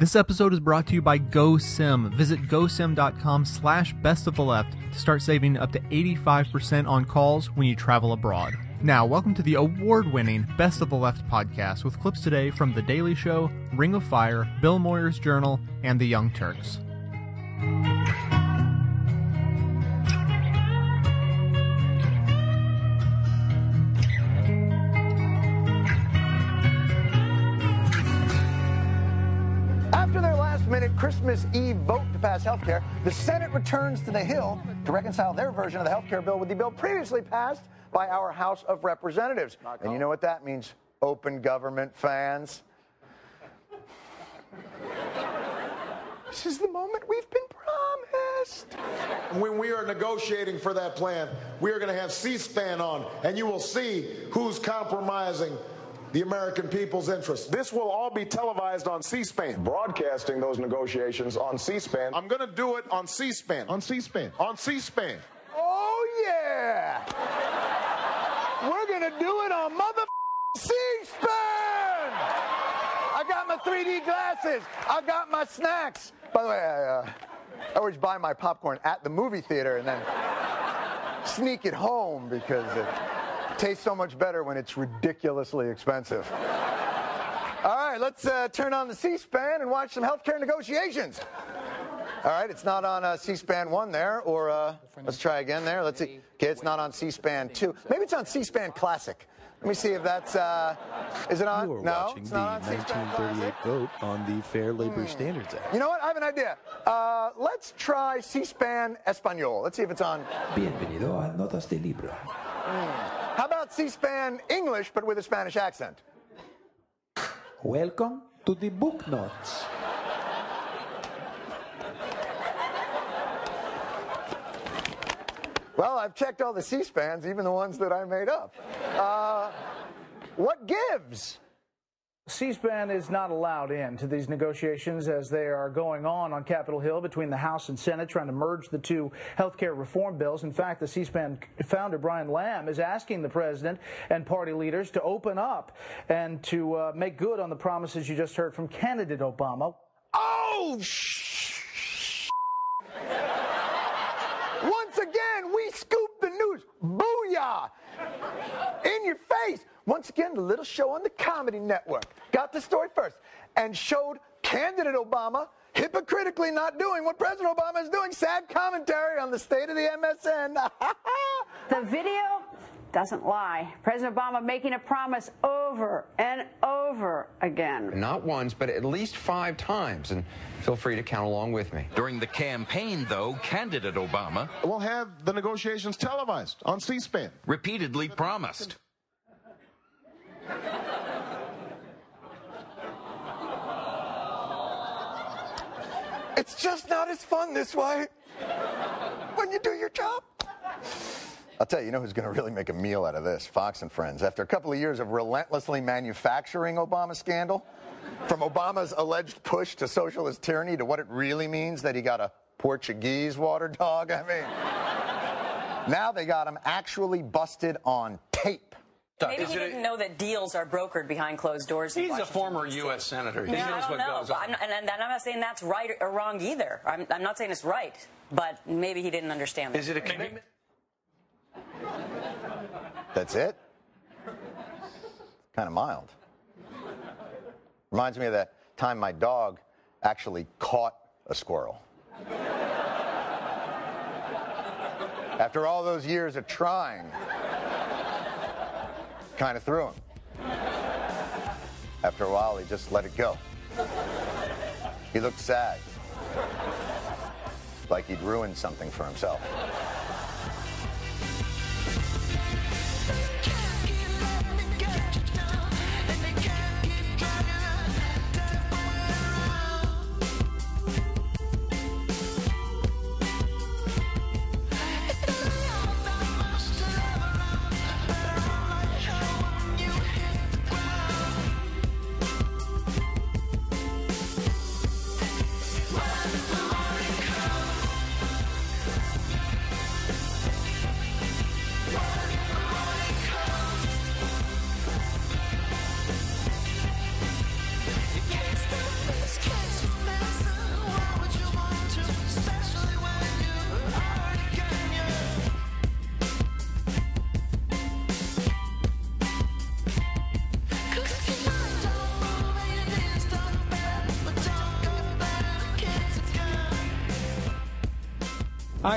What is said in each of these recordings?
This episode is brought to you by GoSim. Visit gosim.com slash best of the left to start saving up to 85% on calls when you travel abroad. Now, welcome to the award winning Best of the Left podcast with clips today from The Daily Show, Ring of Fire, Bill Moyers Journal, and The Young Turks. Christmas Eve vote to pass health care, the Senate returns to the Hill to reconcile their version of the health care bill with the bill previously passed by our House of Representatives. And you know what that means, open government fans? this is the moment we've been promised. When we are negotiating for that plan, we are going to have C SPAN on, and you will see who's compromising the American people's interests. This will all be televised on C SPAN, broadcasting those negotiations on C SPAN. I'm going to do it on C SPAN. On C SPAN. On C SPAN. Oh, yeah! We're gonna do it on mother C-SPAN! I got my 3D glasses. I got my snacks. By the way, I, uh, I always buy my popcorn at the movie theater and then sneak it home because it tastes so much better when it's ridiculously expensive. All right, let's uh, turn on the C-SPAN and watch some healthcare negotiations. All right, it's not on uh, C-SPAN 1 there, or uh, let's try again there. Let's see. Okay, it's not on C-SPAN 2. Maybe it's on C-SPAN Classic. Let me see if that's, uh, is it on? You are no, watching it's the not on C-SPAN 1938 Classic. vote on the Fair Labor Standards Act. You know what? I have an idea. Uh, let's try C-SPAN Espanol. Let's see if it's on. Bienvenido a Notas de Libro. How about C-SPAN English, but with a Spanish accent? Welcome to the book notes. Well, I've checked all the C-SPANs, even the ones that I made up. Uh, what gives? C-SPAN is not allowed in to these negotiations as they are going on on Capitol Hill between the House and Senate trying to merge the two healthcare reform bills. In fact, the C-SPAN founder Brian Lamb is asking the president and party leaders to open up and to uh, make good on the promises you just heard from candidate Obama. Oh, sh- Once again, we scoop the news. Booyah! In your face. Once again, the little show on the Comedy Network got the story first and showed candidate Obama hypocritically not doing what President Obama is doing. Sad commentary on the state of the MSM. The video doesn't lie. President Obama making a promise over and over again. Not once, but at least five times. And feel free to count along with me. During the campaign, though, candidate Obama We'll have the negotiations televised on C SPAN. repeatedly promised. It's just not as fun this way when you do your job. I'll tell you, you know who's going to really make a meal out of this? Fox and Friends. After a couple of years of relentlessly manufacturing Obama scandal, from Obama's alleged push to socialist tyranny to what it really means that he got a Portuguese water dog, I mean, now they got him actually busted on tape. Maybe he didn't know that deals are brokered behind closed doors. in He's a former D.C. U.S. senator. He Yeah, I knows don't what know, goes on. I'm not, and, and I'm not saying that's right or wrong either. I'm, I'm not saying it's right, but maybe he didn't understand. That. Is it a commitment? That's it? Kind of mild. Reminds me of that time my dog actually caught a squirrel. After all those years of trying, kind of threw him. After a while, he just let it go. He looked sad, like he'd ruined something for himself.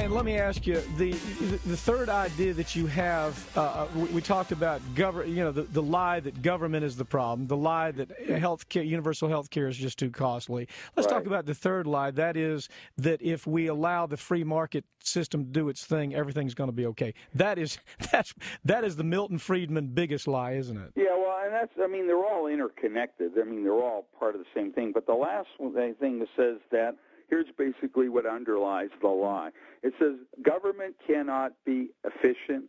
Ian, let me ask you the the third idea that you have. Uh, we, we, talked about government. You know, the, the lie that government is the problem. The lie that health care, universal health care, is just too costly. Let's right. talk about the third lie. That is that if we allow the free market system to do its thing, everything's going to be okay. That is that's that is the Milton Friedman biggest lie, isn't it? Yeah, well, and that's. I mean, they're all interconnected. I mean, they're all part of the same thing. But the last thing that says that here's basically what underlies the lie. It says government cannot be efficient,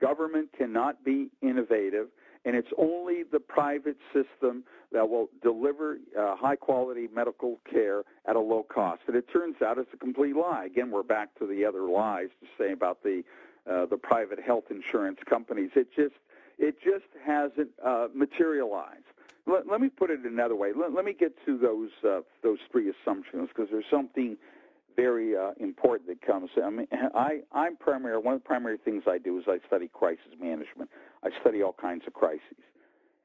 government cannot be innovative, and it's only the private system that will deliver uh, high quality medical care at a low cost. And it turns out it's a complete lie. Again, we're back to the other lies to say about the uh, the private health insurance companies. It just it just hasn't uh, materialized. Let, let, me put it another way. Let, let me get to those uh, those three assumptions because there's something very uh, important that comes. I mean, I I'm primary. One of the primary things I do is I study crisis management. I study all kinds of crises,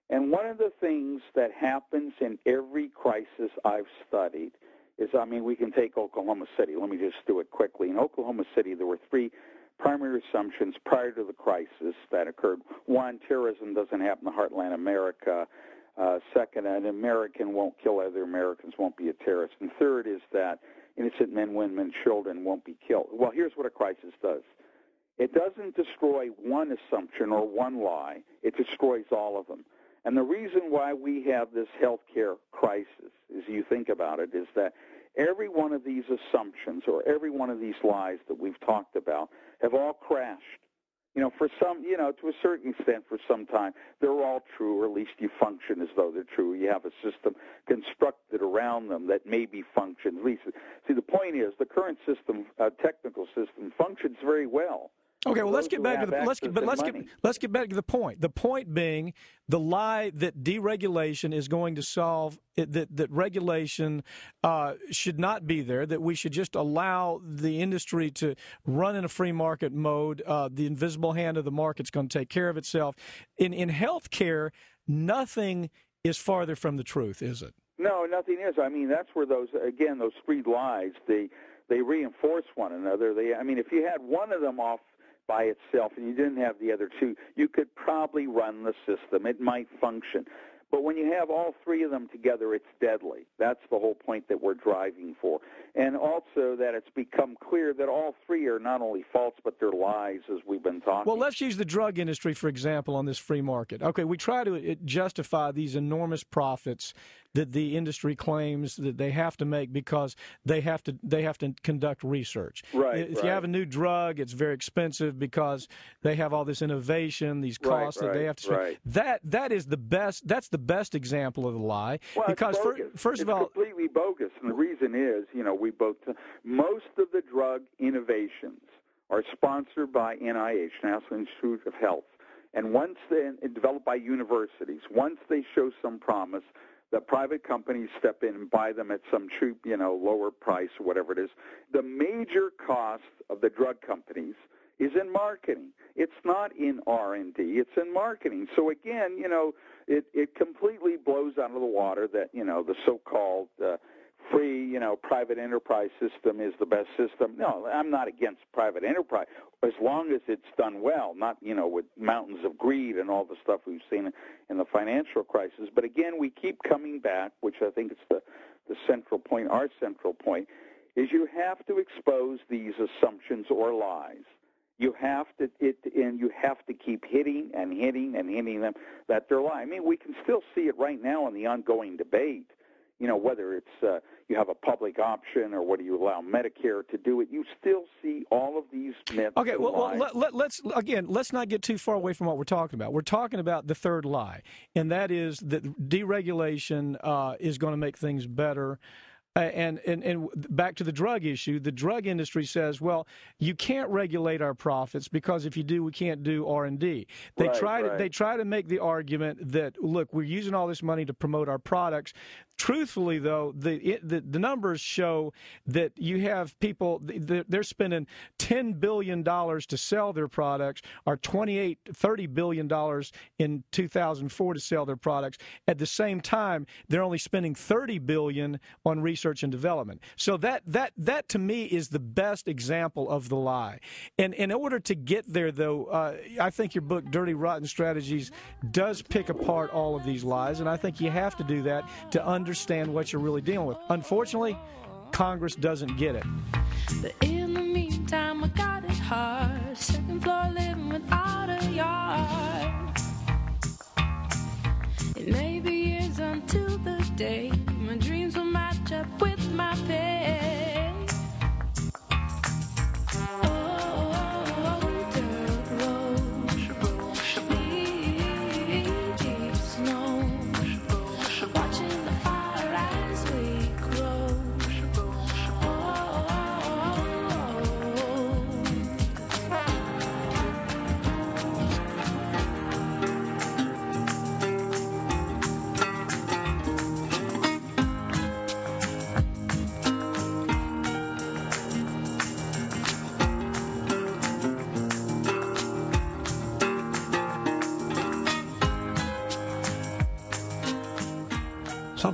and one of the things that happens in every crisis I've studied is, I mean, we can take Oklahoma City. Let me just do it quickly. In Oklahoma City, there were three primary assumptions prior to the crisis that occurred. One, terrorism doesn't happen in the heartland America. Uh, second, an American won't kill other Americans, won't be a terrorist. And third is that innocent men, women, children won't be killed. Well, here's what a crisis does. It doesn't destroy one assumption or one lie. It destroys all of them. And the reason why we have this healthcare crisis, as you think about it, is that every one of these assumptions or every one of these lies that we've talked about have all crashed you know, for some, you know, to a certain extent, for some time, they're all true, or at least you function as though they're true. You have a system constructed around them that maybe functions. At least, see, the point is, the current system, uh, technical system, functions very well. Okay, well let's get back to the let's get, but let's money. get let's get back to the point. The point being the lie that deregulation is going to solve it, that that regulation uh, should not be there. That we should just allow the industry to run in a free market mode. Uh, the invisible hand of the market's going to take care of itself. In in healthcare, nothing is farther from the truth, is it? No, nothing is. I mean, that's where those again those three lies they they reinforce one another. They, I mean, if you had one of them off by itself and you didn't have the other two, you could probably run the system. It might function. But when you have all three of them together, it's deadly. That's the whole point that we're driving for. And also that it's become clear that all three are not only false, but they're lies, as we've been talking. Well, let's use the drug industry, for example, on this free market. Okay, we try to justify these enormous profits that the industry claims that they have to make because they have to they have to conduct research. Right. If right. you have a new drug, it's very expensive because they have all this innovation, these costs right, that they have to spend. Right. That that is the best. That's the best example of the lie. Well, because for, first it's of all, completely bogus, and the reason is, you know, we both most of the drug innovations are sponsored by NIH, National Institute of Health, and once they're developed by universities, once they show some promise, the private companies step in and buy them at some cheap, you know, lower price or whatever it is. The major cost of the drug companies is in marketing. It's not in R&D. It's in marketing. So again, you know, it it completely blows out of the water that you know the so-called uh, free, you know, private enterprise system is the best system. No, I'm not against private enterprise as long as it's done well, not, you know, with mountains of greed and all the stuff we've seen in the financial crisis. But again, we keep coming back, which I think is the, the central point, our central point, is you have to expose these assumptions or lies. You have to it, and you have to keep hitting and hitting and hitting them that they're lying. I mean, we can still see it right now in the ongoing debate you know, whether it's uh, you have a public option or whether you allow Medicare to do it, you still see all of these myths. Okay, well, well let, let, let's again, let's not get too far away from what we're talking about. We're talking about the third lie, and that is that deregulation uh, is going to make things better. Uh, and, and and back to the drug issue, the drug industry says, well, you can't regulate our profits because if you do, we can't do R and D. They right, try right. to they try to make the argument that look, we're using all this money to promote our products. Truthfully, though, the, the, the numbers show that you have people they're spending ten billion dollars to sell their products, or 28, 30 billion dollars in 2004 to sell their products. At the same time, they're only spending thirty billion on research research and development. So that that that to me is the best example of the lie. And in order to get there, though, uh, I think your book "Dirty Rotten Strategies" does pick apart all of these lies, and I think you have to do that to understand what you're really dealing with. Unfortunately, Congress doesn't get it.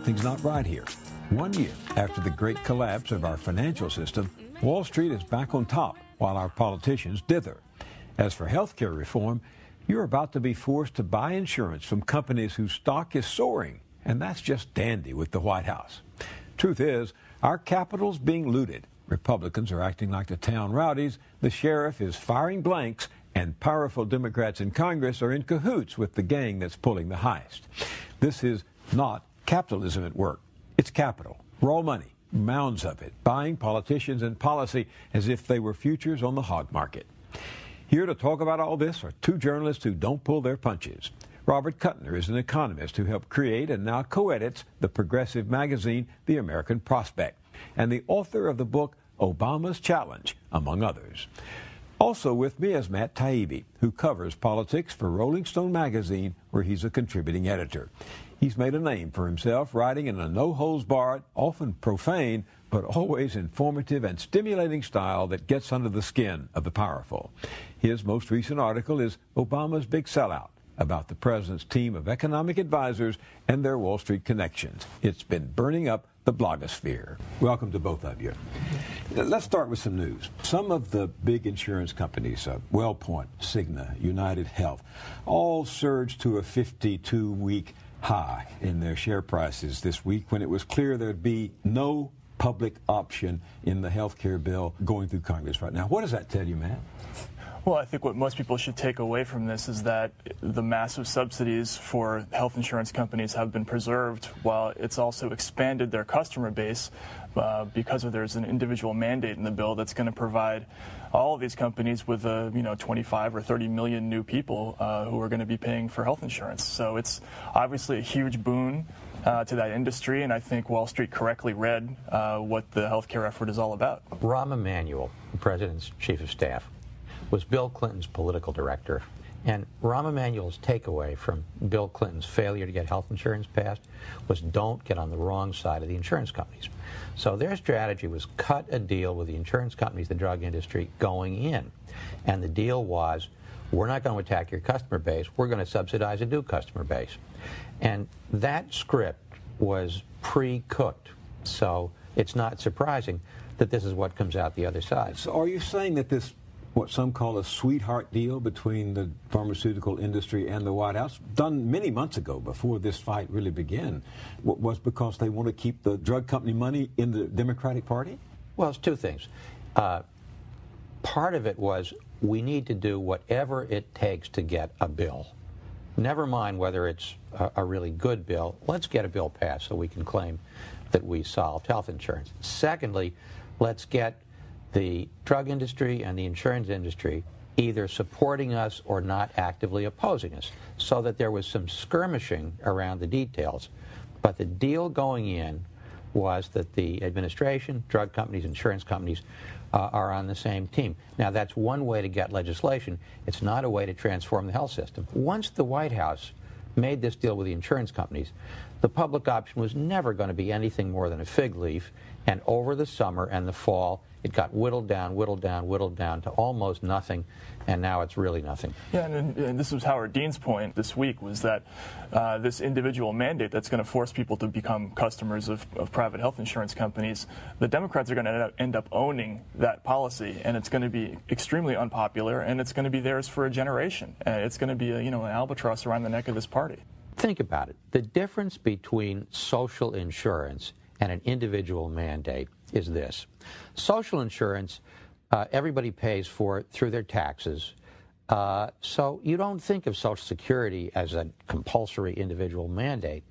Something's not right here. One year after the great collapse of our financial system, Wall Street is back on top while our politicians dither. As for health care reform, you're about to be forced to buy insurance from companies whose stock is soaring, and that's just dandy with the White House. Truth is, our capital's being looted. Republicans are acting like the town rowdies, the sheriff is firing blanks, and powerful Democrats in Congress are in cahoots with the gang that's pulling the heist. This is not capitalism at work. It's capital, raw money, mounds of it, buying politicians and policy as if they were futures on the hog market. Here to talk about all this are two journalists who don't pull their punches. Robert Kuttner is an economist who helped create and now co edits the progressive magazine, The American Prospect, and the author of the book Obama's Challenge, among others. Also with me is Matt Taibbi, who covers politics for Rolling Stone magazine, where he's a contributing editor. He's made a name for himself writing in a no holds barred, often profane, but always informative and stimulating style that gets under the skin of the powerful. His most recent article is Obama's Big Sellout about the president's team of economic advisors and their Wall Street connections. It's been burning up the blogosphere. Welcome to both of you. Let's start with some news. Some of the big insurance companies, uh, WellPoint, Cigna, United Health, all surged to a 52 week high in their share prices this week when it was clear there'd be no public option in the health care bill going through Congress right now. What does that tell you, Matt? Well, I think what most people should take away from this is that the massive subsidies for health insurance companies have been preserved while it's also expanded their customer base uh, because of there's an individual mandate in the bill that's going to provide all of these companies with uh, you know 25 or 30 million new people uh, who are going to be paying for health insurance. So it's obviously a huge boon uh, to that industry, and I think Wall Street correctly read uh, what the healthcare effort is all about. Rahm Emanuel, the president's chief of staff, was Bill Clinton's political director. And Rahm Emanuel's takeaway from Bill Clinton's failure to get health insurance passed was don't get on the wrong side of the insurance companies. So their strategy was cut a deal with the insurance companies, the drug industry, going in. And the deal was we're not going to attack your customer base, we're going to subsidize a new customer base. And that script was pre cooked. So it's not surprising that this is what comes out the other side. So are you saying that this what some call a sweetheart deal between the pharmaceutical industry and the White House, done many months ago before this fight really began, was because they want to keep the drug company money in the Democratic Party? Well, it's two things. Uh, part of it was we need to do whatever it takes to get a bill. Never mind whether it's a, a really good bill. Let's get a bill passed so we can claim that we solved health insurance. Secondly, let's get the drug industry and the insurance industry either supporting us or not actively opposing us, so that there was some skirmishing around the details. But the deal going in was that the administration, drug companies, insurance companies uh, are on the same team. Now, that's one way to get legislation. It's not a way to transform the health system. Once the White House made this deal with the insurance companies, the public option was never going to be anything more than a fig leaf And over the summer and the fall, it got whittled down, whittled down, whittled down to almost nothing, and now it's really nothing. Yeah, and, and this was Howard Dean's point this week was that uh, this individual mandate that's going to force people to become customers of, of private health insurance companies, the Democrats are going to end up owning that policy, and it's going to be extremely unpopular, and it's going to be theirs for a generation. Uh, it's going to be a, you know an albatross around the neck of this party. Think about it. The difference between social insurance and an individual mandate is this social insurance, uh, everybody pays for it through their taxes. Uh, so you don't think of Social Security as a compulsory individual mandate.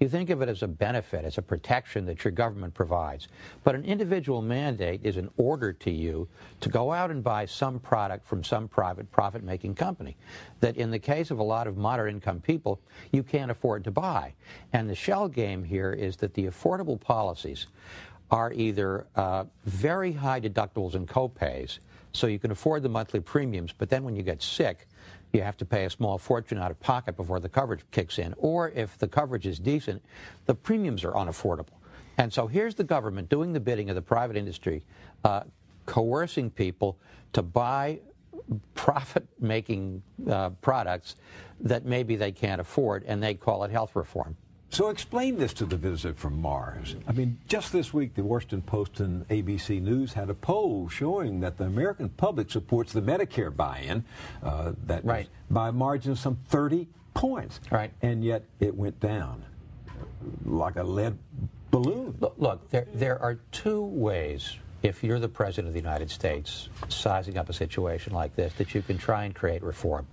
You think of it as a benefit, as a protection that your government provides. But an individual mandate is an order to you to go out and buy some product from some private profit making company that, in the case of a lot of moderate income people, you can't afford to buy. And the shell game here is that the affordable policies are either uh, very high deductibles and copays, so you can afford the monthly premiums, but then when you get sick, you have to pay a small fortune out of pocket before the coverage kicks in. Or if the coverage is decent, the premiums are unaffordable. And so here's the government doing the bidding of the private industry, uh, coercing people to buy profit making uh, products that maybe they can't afford, and they call it health reform. So explain this to the visitor from Mars. I mean, just this week, the Washington Post and ABC News had a poll showing that the American public supports the Medicare buy-in, uh, that right. by a margin of some 30 points. Right. And yet it went down like a lead balloon. Look, look there, there are two ways if you're the President of the United States sizing up a situation like this that you can try and create reform.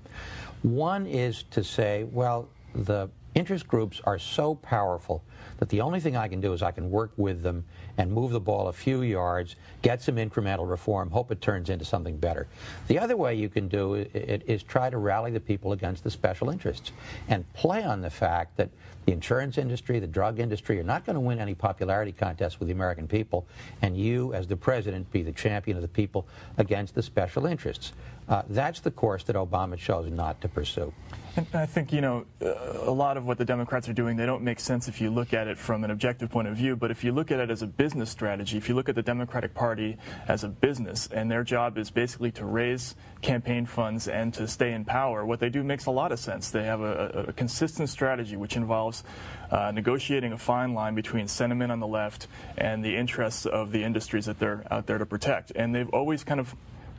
One is to say, well, the interest groups are so powerful that the only thing I can do is I can work with them and move the ball a few yards, get some incremental reform, hope it turns into something better. The other way you can do it is try to rally the people against the special interests and play on the fact that the insurance industry, the drug industry are not going to win any popularity contests with the American people, and you, as the president, be the champion of the people against the special interests. Uh, that's the course that Obama chose not to pursue. And I think, you know, a lot of what the Democrats are doing, they don't make sense if you look at it from an objective point of view. But if you look at it as a business strategy, if you look at the Democratic Party as a business, and their job is basically to raise campaign funds and to stay in power, what they do makes a lot of sense. They have a, a consistent strategy which involves uh, negotiating a fine line between sentiment on the left and the interests of the industries that they're out there to protect. And they've always kind of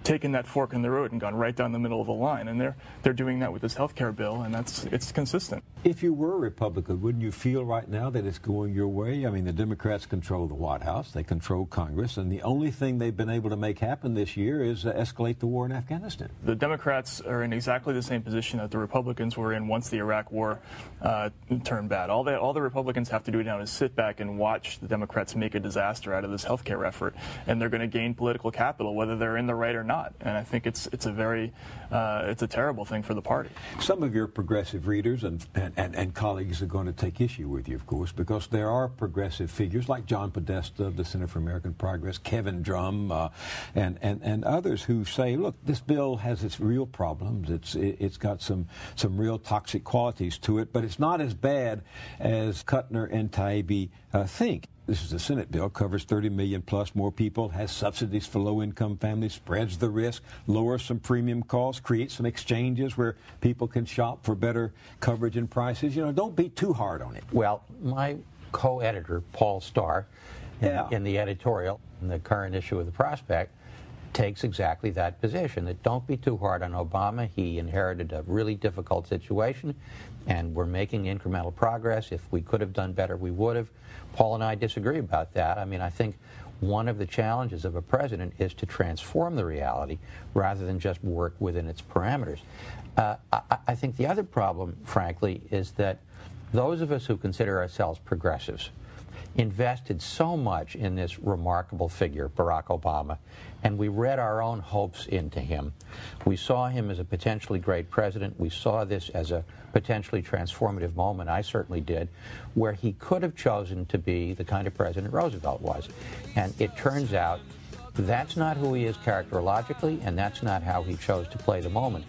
taken that fork in the road and gone right down the middle of the line. And they're they're doing that with this health care bill, and that's it's consistent. If you were a Republican, wouldn't you feel right now that it's going your way? I mean, the Democrats control the White House, they control Congress, and the only thing they've been able to make happen this year is uh, escalate the war in Afghanistan. The Democrats are in exactly the same position that the Republicans were in once the Iraq War uh, turned bad. All the all the Republicans have to do now is sit back and watch the Democrats make a disaster out of this health care effort, and they're going to gain political capital whether they're in the right or not not. And I think it's it's a very uh, it's a terrible thing for the party. Some of your progressive readers and, and, and, colleagues are going to take issue with you, of course, because there are progressive figures like John Podesta of the Center for American Progress, Kevin Drum, uh, and, and, and others who say, look, this bill has its real problems. It's, it's got some, some real toxic qualities to it, but it's not as bad as Kuttner and Taibbi uh, think this is a Senate bill, covers 30 million plus more people, has subsidies for low income families, spreads the risk, lowers some premium costs, creates some exchanges where people can shop for better coverage and prices. You know, don't be too hard on it. Well, my co editor, Paul Starr, in, yeah. in the editorial in the current issue of The Prospect, takes exactly that position that don't be too hard on Obama. He inherited a really difficult situation, and we're making incremental progress. If we could have done better, we would have. Paul and I disagree about that. I mean, I think one of the challenges of a president is to transform the reality rather than just work within its parameters. Uh, I, I think the other problem, frankly, is that those of us who consider ourselves progressives, invested so much in this remarkable figure, Barack Obama, and we read our own hopes into him. We saw him as a potentially great president. We saw this as a potentially transformative moment, I certainly did, where he could have chosen to be the kind of president Roosevelt was. And it turns out that's not who he is characterologically, and that's not how he chose to play the moment.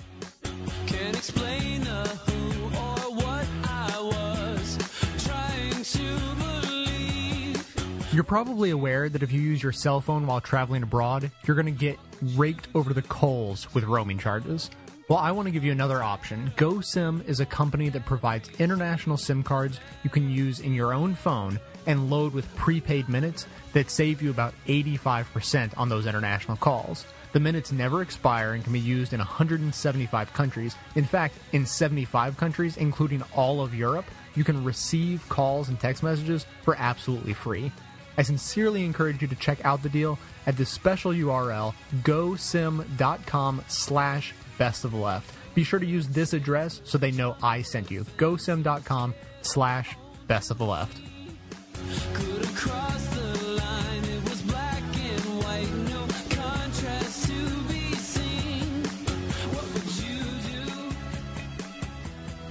Your probably aware that if you use your cell phone while traveling abroad, you're going to get raked over the coals with roaming charges. Well, I want to give you another option. GoSim is a company that provides international SIM cards you can use in your own phone and load with prepaid minutes that save you about 85% on those international calls. The minutes never expire and can be used in 175 countries. In fact, in 75 countries, including all of Europe, you can receive calls and text messages for absolutely free. I sincerely encourage you to check out the deal at this special URL, gosim.com slash best of left. Be sure to use this address so they know I sent you. gosim.com slash best of the left.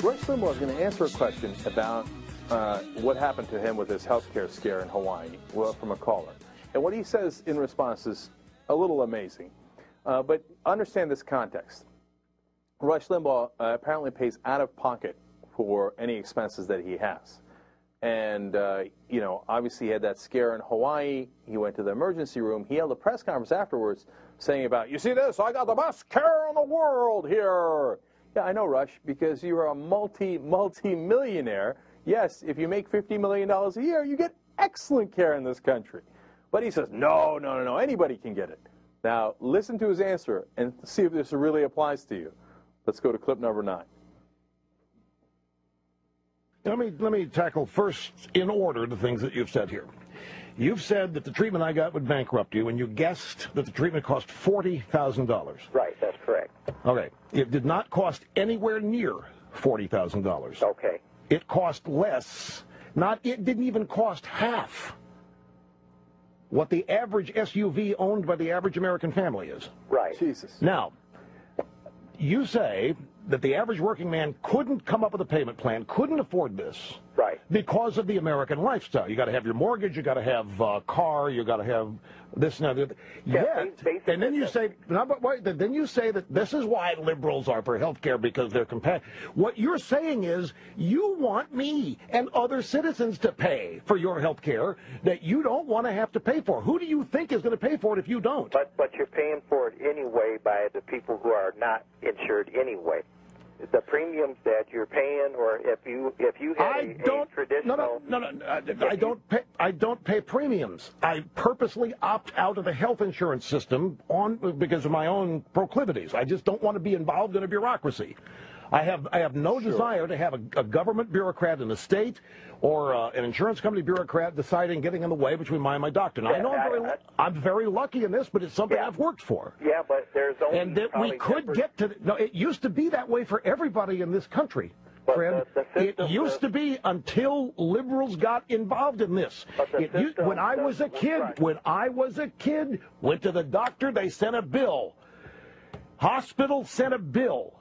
Rush Limbaugh is going to answer a question about uh, what happened to him with his health care scare in Hawaii well, from a caller. And what he says in response is a little amazing. Uh, but understand this context. Rush Limbaugh uh, apparently pays out of pocket for any expenses that he has. And, uh, you know, obviously he had that scare in Hawaii. He went to the emergency room. He held a press conference afterwards saying about, you see this, I got the best care in the world here. Yeah, I know, Rush, because you're a multi, multi-millionaire. Yes, if you make $50 million a year, you get excellent care in this country. But he says, no, no, no, no, anybody can get it. Now, listen to his answer and see if this really applies to you. Let's go to clip number nine. Let me, let me tackle first in order the things that you've said here. You've said that the treatment I got would bankrupt you, and you guessed that the treatment cost $40,000. Right, that's correct. Okay. It did not cost anywhere near $40,000. Okay. It cost less. Not it didn't even cost half what the average SUV owned by the average American family is. Right. Jesus. Now, you say that the average working man couldn't come up with a payment plan, couldn't afford this. Right. Because of the American lifestyle. You got to have your mortgage, you got to have a car, you got to have this and that. Yeah, and then you say, but wait, then you say that this is why liberals are for health care because they're compa- What you're saying is you want me and other citizens to pay for your health care that you don't want to have to pay for. Who do you think is going to pay for it if you don't? But but you're paying for it anyway by the people who are not insured anyway. The premiums that you're paying, or if you if you had I a, don't, a traditional, no, no, no, no, I, I don't pay. I don't pay premiums. I purposely opt out of the health insurance system on because of my own proclivities. I just don't want to be involved in a bureaucracy. I have I have no desire to have a, a government bureaucrat in the state or uh, an insurance company bureaucrat deciding getting in the way between my and my doctor. Now, I know I'm very, I'm very lucky in this, but it's something I've worked for. yeah, but there's only And that we could 10%. get to. No, it used to be that way for everybody in this country. Fred, the- the it used to be until liberals got involved in this. the It u- when I was a kid, right. when I was a kid, went to the doctor, they sent a bill. Hospital sent a bill.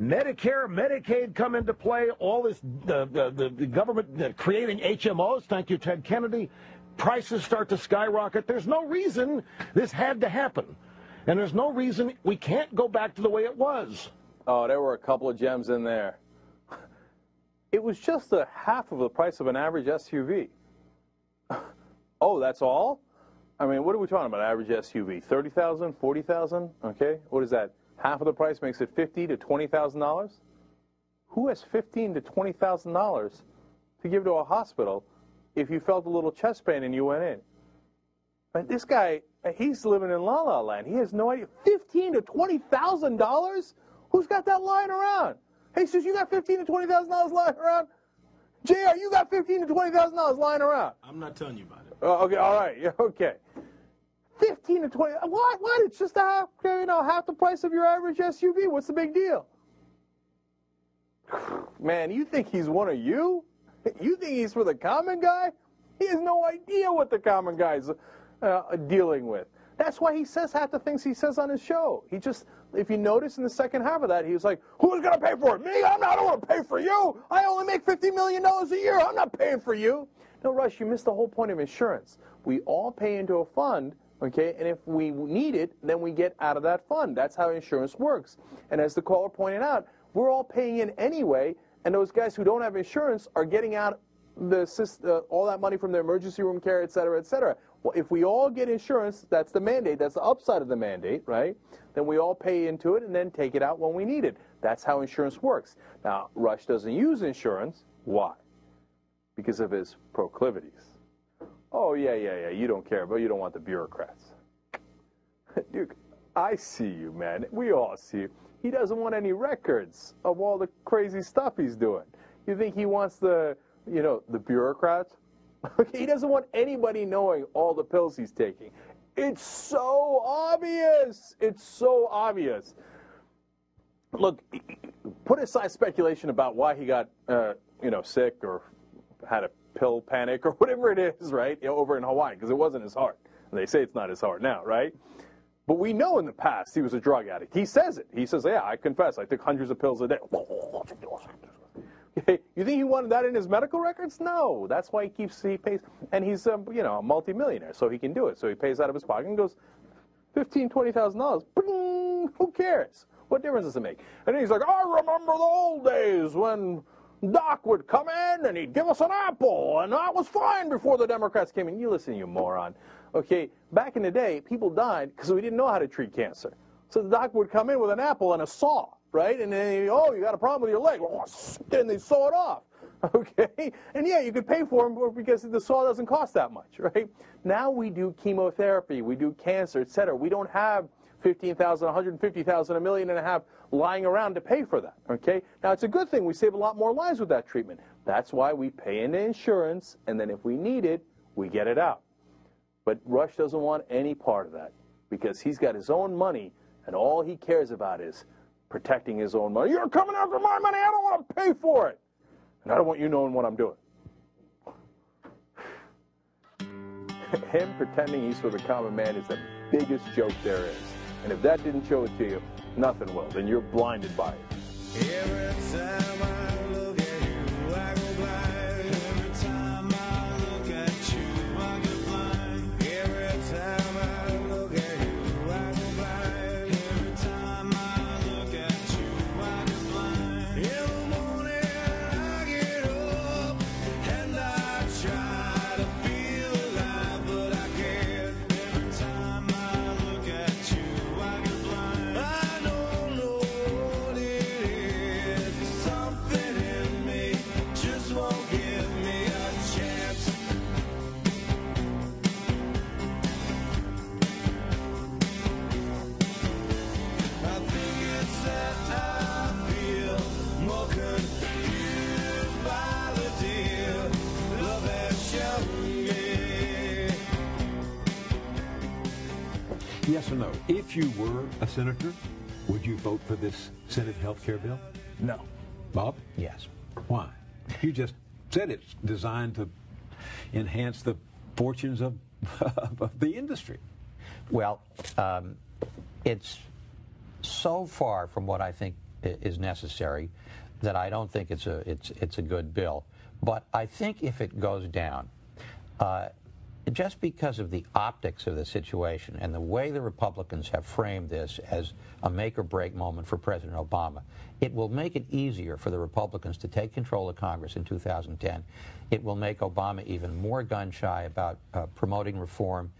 Medicare, Medicaid come into play. All this, the, the, the, government uh, creating HMOs. Thank you, Ted Kennedy. Prices start to skyrocket. There's no reason this had to happen. And there's no reason we can't go back to the way it was. Oh, there were a couple of gems in there. It was just a half of the price of an average SUV. oh, that's all? I mean, what are we talking about? Average SUV, thirty thousand, forty thousand. Okay, what is that? Half of the price makes it fifty to twenty thousand dollars. Who has fifteen to twenty thousand dollars to give to a hospital if you felt a little chest pain and you went in? But this guy, he's living in La La Land. He has no idea. Fifteen to twenty thousand dollars? Who's got that lying around? Hey, says you got fifteen to twenty thousand dollars lying around? Jr., you got fifteen to twenty thousand dollars lying around? I'm not telling you about it. Oh, okay, all right, yeah, okay. Fifteen to twenty. What? What? It's just a half, you know, half the price of your average SUV. What's the big deal? Man, you think he's one of you? You think he's for the common guy? He has no idea what the common guy's uh, dealing with. That's why he says half the things he says on his show. He just, if you notice in the second half of that, he was like, "Who's going to pay for it? Me? I'm not. I don't want to pay for you. I only make fifty million dollars a year. I'm not paying for you." No, Rush, you missed the whole point of insurance. We all pay into a fund, okay, and if we need it, then we get out of that fund. That's how insurance works. And as the caller pointed out, we're all paying in anyway, and those guys who don't have insurance are getting out the uh, all that money from the emergency room care, et cetera, et cetera. Well, if we all get insurance, that's the mandate. That's the upside of the mandate, right? Then we all pay into it and then take it out when we need it. That's how insurance works. Now, Rush doesn't use insurance. Why? Because of his proclivities. Oh, yeah, yeah, yeah. You don't care, but you don't want the bureaucrats. Duke, I see you, man. We all see you. He doesn't want any records of all the crazy stuff he's doing. You think he wants the, you know, the bureaucrats? he doesn't want anybody knowing all the pills he's taking. It's so obvious. It's so obvious. Look, put aside speculation about why he got, uh, you know, sick or had a pill panic or whatever it is, right, over in Hawaii, because it wasn't his heart. And they say it's not his heart now, right? But we know in the past he was a drug addict. He says it. He says, yeah, I confess, I took hundreds of pills a day. you think he wanted that in his medical records? No. That's why he keeps, he pays, and he's, um, you know, a multimillionaire, so he can do it. So he pays out of his pocket and goes, fifteen, twenty thousand dollars. Who cares? What difference does it make? And he's like, I remember the old days when Doc would come in and he'd give us an apple, and that was fine before the Democrats came in. You listen, you moron. Okay, back in the day, people died because we didn't know how to treat cancer. So the doc would come in with an apple and a saw, right? And then, oh, you got a problem with your leg. Oh, then they saw it off. Okay? And yeah, you could pay for them because the saw doesn't cost that much, right? Now we do chemotherapy, we do cancer, et cetera. We don't have 15,000, 150,000, a million and a half lying around to pay for that. Okay? Now it's a good thing we save a lot more lives with that treatment. That's why we pay into insurance, and then if we need it, we get it out. But Rush doesn't want any part of that because he's got his own money, and all he cares about is protecting his own money. You're coming after my money. I don't want to pay for it, and I don't want you knowing what I'm doing. Him pretending he's for the common man is the biggest joke there is. And if that didn't show it to you, nothing will. Then you're blinded by it. If you were a senator, would you vote for this Senate health care bill? No. Bob? Yes. Why? You just said it's designed to enhance the fortunes of, of the industry. Well, um, it's so far from what I think is necessary that I don't think it's a it's it's a good bill. But I think if it goes down, uh, just because of the optics of the situation and the way the Republicans have framed this as a make or break moment for President Obama, it will make it easier for the Republicans to take control of Congress in 2010. It will make Obama even more gun shy about uh, promoting reform.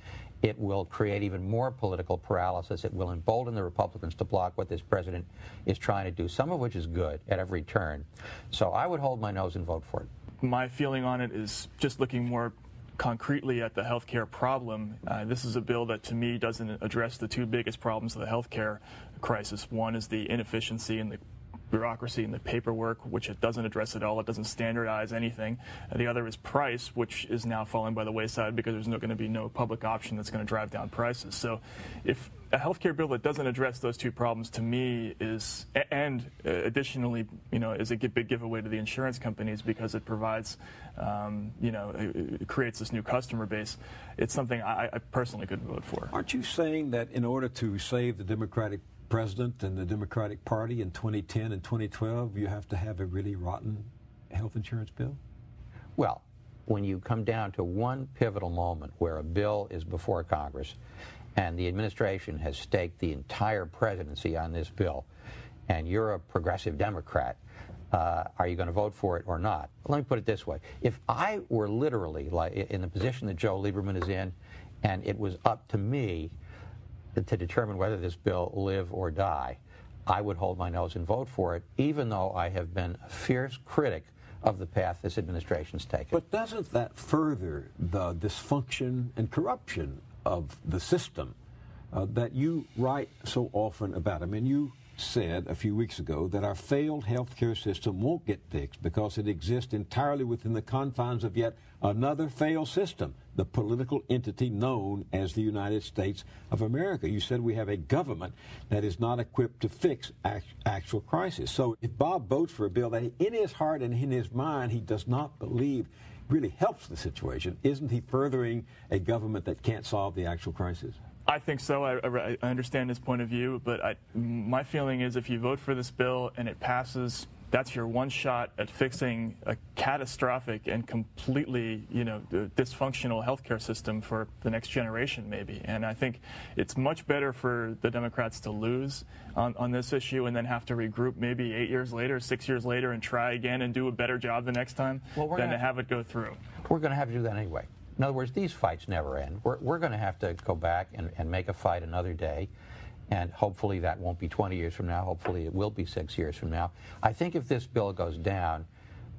It will create even more political paralysis. It will embolden the Republicans to block what this president is trying to do, some of which is good at every turn. So I would hold my nose and vote for it. My feeling on it is just looking more concretely at the healthcare problem, uh, this is a bill that to me doesn't address the two biggest problems of the healthcare crisis. One is the inefficiency and the bureaucracy and the paperwork, which it doesn't address at all. It doesn't standardize anything. The other is price, which is now falling by the wayside because there's no, going to be no public option that's going to drive down prices. So if a healthcare bill that doesn't address those two problems to me is, and uh, additionally, you know, is a big giveaway to the insurance companies because it provides, um, you know, it creates this new customer base. It's something I, I personally could vote for. Aren't you saying that in order to save the Democratic president and the Democratic Party in 2010 and 2012, you have to have a really rotten health insurance bill? Well, when you come down to one pivotal moment where a bill is before Congress and the administration has staked the entire presidency on this bill, and you're a progressive Democrat, uh, are you going to vote for it or not? Let me put it this way: if I were literally like in the position that Joe Lieberman is in, and it was up to me to determine whether this bill live or die, I would hold my nose and vote for it, even though I have been a fierce critic of the path this administration's taken. But doesn't that further the dysfunction and corruption of the system uh, that you write so often about? I mean, you said a few weeks ago that our failed healthcare system won't get fixed because it exists entirely within the confines of yet another failed system, the political entity known as the United States of America. You said we have a government that is not equipped to fix act- actual crisis. So if Bob votes for a bill that in his heart and in his mind he does not believe really helps the situation, isn't he furthering a government that can't solve the actual crisis? I think so. I, I, understand his point of view, but I, my feeling is if you vote for this bill and it passes, that's your one shot at fixing a catastrophic and completely, you know, dysfunctional healthcare system for the next generation, maybe. And I think it's much better for the Democrats to lose on, on this issue and then have to regroup maybe eight years later, six years later, and try again and do a better job the next time well, than to have it go through. We're going to have to do that anyway. In other words, these fights never end. We're, we're going to have to go back and, and make a fight another day. And hopefully that won't be 20 years from now. Hopefully it will be six years from now. I think if this bill goes down,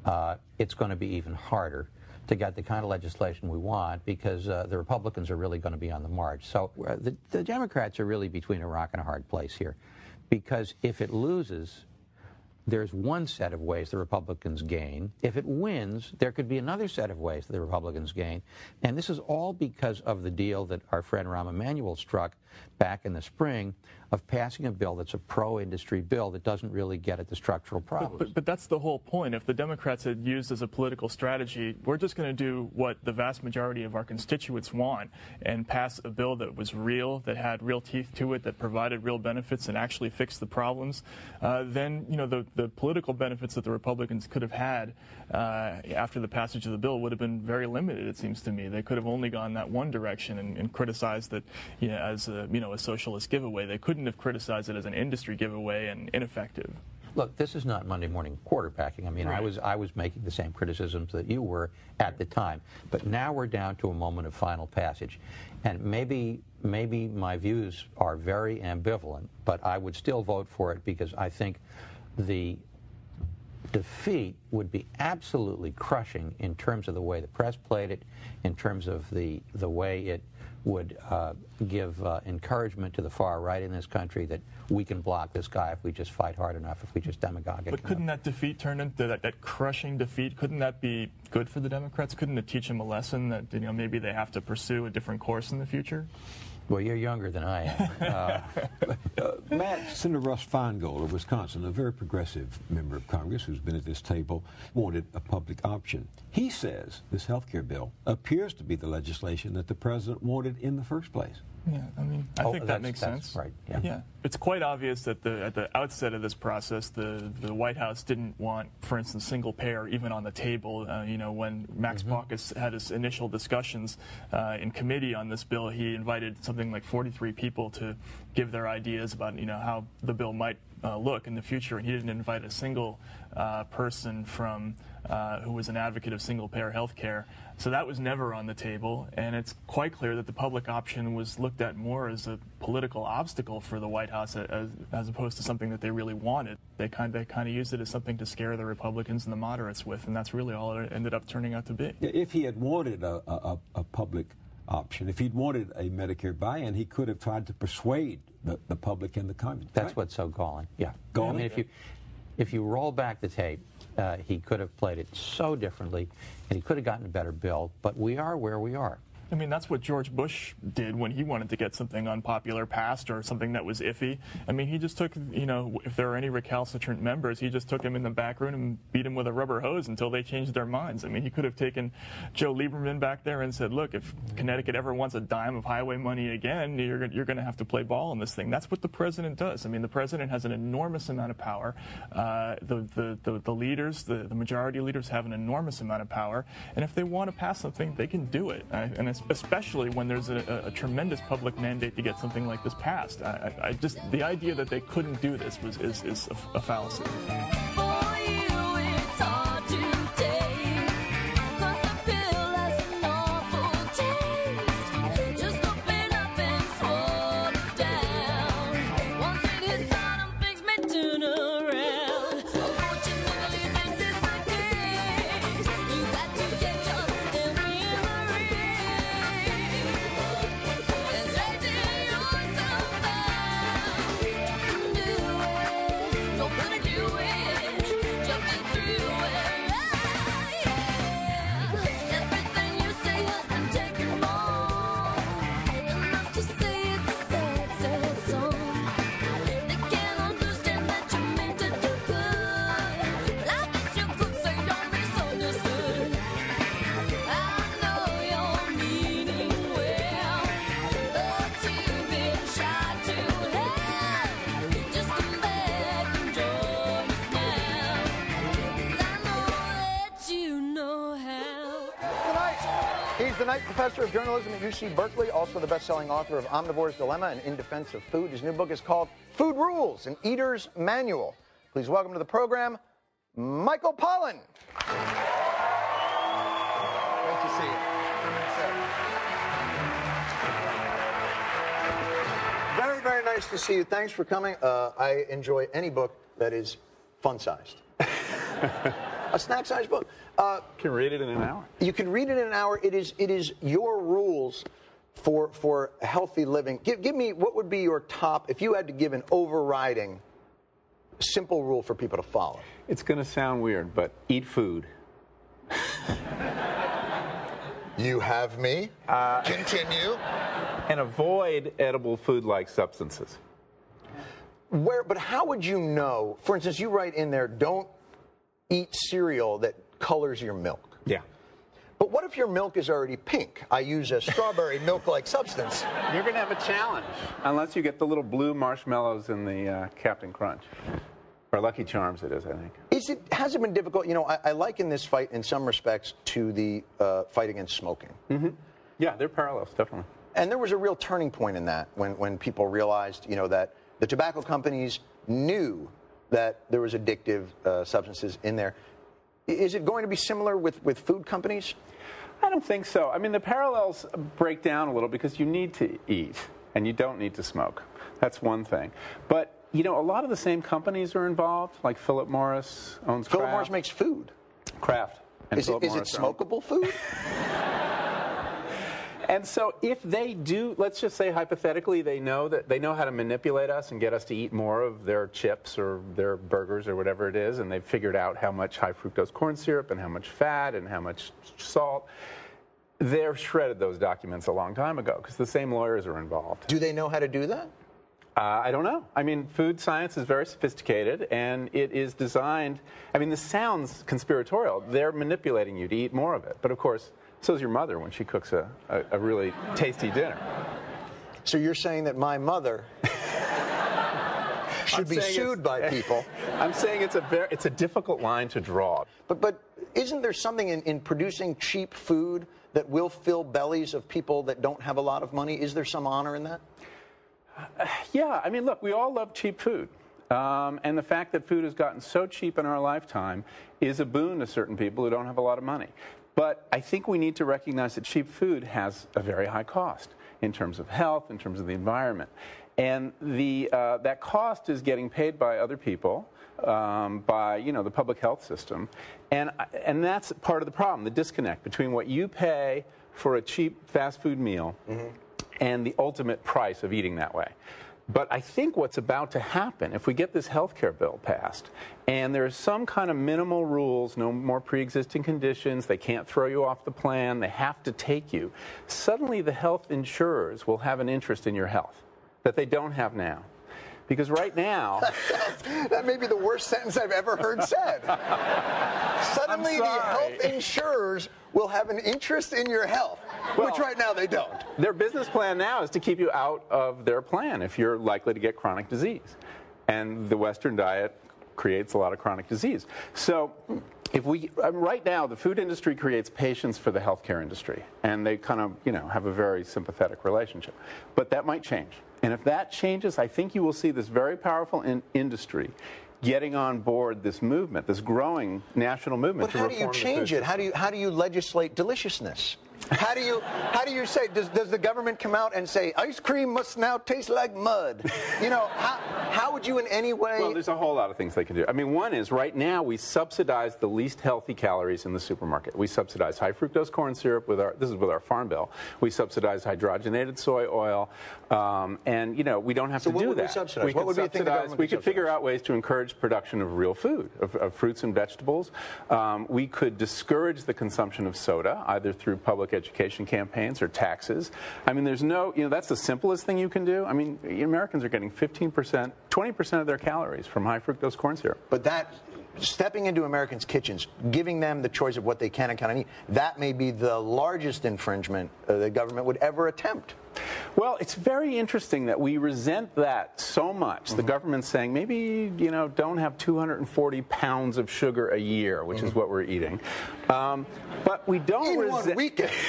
uh, it's going to be even harder to get the kind of legislation we want because uh, the Republicans are really going to be on the march. So uh, the, the Democrats are really between a rock and a hard place here because if it loses, there's one set of ways the Republicans gain. If it wins, there could be another set of ways the Republicans gain. And this is all because of the deal that our friend Rahm Emanuel struck back in the spring of passing a bill that's a pro-industry bill that doesn't really get at the structural problems. But, but, but that's the whole point. If the Democrats had used as a political strategy, we're just going to do what the vast majority of our constituents want and pass a bill that was real, that had real teeth to it, that provided real benefits and actually fixed the problems, uh, then you know the, the political benefits that the Republicans could have had uh, after the passage of the bill would have been very limited. It seems to me they could have only gone that one direction and, and criticized that you know, as a, you know a socialist giveaway. They couldn't have criticized it as an industry giveaway and ineffective. Look, this is not Monday morning quarterbacking. I mean, right. I was I was making the same criticisms that you were at the time, but now we're down to a moment of final passage, and maybe maybe my views are very ambivalent, but I would still vote for it because I think the defeat would be absolutely crushing in terms of the way the press played it, in terms of the the way it would uh, give uh, encouragement to the far right in this country that we can block this guy if we just fight hard enough, if we just demagogue. But couldn't that defeat turn into that, that, crushing defeat? Couldn't that be good for the Democrats? Couldn't it teach them a lesson that you know maybe they have to pursue a different course in the future? Well, you're younger than I am. Uh, uh, Matt, Senator Russ Feingold of Wisconsin, a very progressive member of Congress who's been at this table, wanted a public option. He says this health care bill appears to be the legislation that the president wanted in the first place. Yeah, I mean, I oh, think that makes sense. Right. Yeah. yeah. It's quite obvious that the, at the outset of this process, the, the White House didn't want, for instance, single payer even on the table. Uh, you know, when Max mm-hmm. Baucus had his initial discussions uh, in committee on this bill, he invited something like 43 people to give their ideas about, you know, how the bill might uh, look in the future, and he didn't invite a single uh, person from uh, who was an advocate of single-payer health care. So that was never on the table, and it's quite clear that the public option was looked at more as a political obstacle for the White House as, as opposed to something that they really wanted. They kind, they kind of used it as something to scare the Republicans and the moderates with, and that's really all it ended up turning out to be. If he had wanted a, a, a public option. If he'd wanted a Medicare buy-in, he could have tried to persuade the, the public and the Congress. That's right? what's so galling. Yeah, galling. I mean, if you if you roll back the tape, uh, he could have played it so differently, and he could have gotten a better bill. But we are where we are. I mean, that's what George Bush did when he wanted to get something unpopular passed or something that was iffy. I mean, he just took, you know, if there were any recalcitrant members, he just took him in the back room and beat him with a rubber hose until they changed their minds. I mean, he could have taken Joe Lieberman back there and said, look, if Connecticut ever wants a dime of highway money again, you're, you're going to have to play ball on this thing. That's what the president does. I mean, the president has an enormous amount of power. Uh, the, the, the, the, leaders, the, the majority leaders have an enormous amount of power. And if they want to pass something, they can do it. Uh, and especially when there's a, a, tremendous public mandate to get something like this passed. I, I, just the idea that they couldn't do this was is, is a, a fallacy. He's the Knight Professor of Journalism at UC Berkeley, also the best-selling author of Omnivore's Dilemma and In Defense of Food. His new book is called Food Rules, an Eater's Manual. Please welcome to the program, Michael Pollan. Great to see you. Very, very nice to see you. Thanks for coming. Uh, I enjoy any book that is fun-sized. a snack-sized book. Uh, can read it in an hour. You can read it in an hour. It is it is your rules for for healthy living. Give, give me what would be your top if you had to give an overriding simple rule for people to follow. It's going to sound weird, but eat food. you have me. Uh, Continue. And avoid edible food-like substances. Where, but how would you know? For instance, you write in there, don't eat cereal that colors your milk. Yeah. But what if your milk is already pink? I use a strawberry milk-like substance. You're going to have a challenge unless you get the little blue marshmallows in the uh, Captain Crunch. Or Lucky Charms, it is, I think. Is it has it been difficult? You know, I, I liken this fight in some respects to the uh, fight against smoking. Mm-hmm. Yeah, they're parallels, definitely. And there was a real turning point in that when, when people realized, you know, that the tobacco companies knew that there was addictive uh, substances in there. Is it going to be similar with, with food companies? I don't think so. I mean, the parallels break down a little because you need to eat and you don't need to smoke. That's one thing. But, you know, a lot of the same companies are involved, like Philip Morris owns Philip Kraft. Morris makes food. Kraft. And is it, is it smokable food? And so if they do, let's just say hypothetically, they know that they know how to manipulate us and get us to eat more of their chips or their burgers or whatever it is, and they've figured out how much high fructose corn syrup and how much fat and how much salt. They've shredded those documents a long time ago because the same lawyers are involved. Do they know how to do that? Uh, I don't know. I mean, food science is very sophisticated, and it is designed. I mean, this sounds conspiratorial. They're manipulating you to eat more of it, but of course, so is your mother when she cooks a, a, a really tasty dinner. So you're saying that my mother should I'm be sued by people? I'm saying it's a very, it's a difficult line to draw. But but isn't there something in, in producing cheap food that will fill bellies of people that don't have a lot of money? Is there some honor in that? Yeah, I mean, look, we all love cheap food. Um, and the fact that food has gotten so cheap in our lifetime is a boon to certain people who don't have a lot of money. But I think we need to recognize that cheap food has a very high cost in terms of health, in terms of the environment. And the, uh, that cost is getting paid by other people, um, by you know, the public health system. And, and that's part of the problem, the disconnect between what you pay for a cheap fast food meal and the ultimate price of eating that way. But I think what's about to happen, if we get this health care bill passed, and there's some kind of minimal rules, no more pre existing conditions, they can't throw you off the plan, they have to take you, suddenly the health insurers will have an interest in your health that they don't have now. Because right now, that may be the worst sentence I've ever heard said. Suddenly, the health insurers will have an interest in your health, which right now they don't. Their business plan now is to keep you out of their plan if you're likely to get chronic disease. And the Western diet creates a lot of chronic disease. So, if we uh, right now the food industry creates patients for the healthcare industry, and they kind of you know have a very sympathetic relationship. But that might change, and if that changes, I think you will see this very powerful in- industry getting on board this movement, this growing national movement. But to how do you change it? How do you how do you legislate deliciousness? How do you how do you say does does the government come out and say ice cream must now taste like mud? You know how how would you in any way? Well, there's a whole lot of things they can do. I mean, one is right now we subsidize the least healthy calories in the supermarket. We subsidize high fructose corn syrup with our this is with our farm bill. We subsidize hydrogenated soy oil, um, and you know we don't have So to what do would we that. subsidize? We What could would we subsidize- government We could could figure out ways to encourage production of real food, of, of fruits and vegetables. Um, we could discourage the consumption of soda either through public education campaigns or taxes. I mean, there's no, you know, that's the simplest thing you can do. I mean, Americans are getting 15%, 20% of their calories from high fructose corn syrup. But that stepping into Americans' kitchens, giving them the choice of what they can and cannot eat, that may be the largest infringement uh, the government would ever attempt. Well, it's very interesting that we resent that so much. Mm-hmm. The government's saying maybe you know don't have 240 pounds of sugar a year, which is what we're eating. Um, but we don't Mm-hmm. One resent. weekend.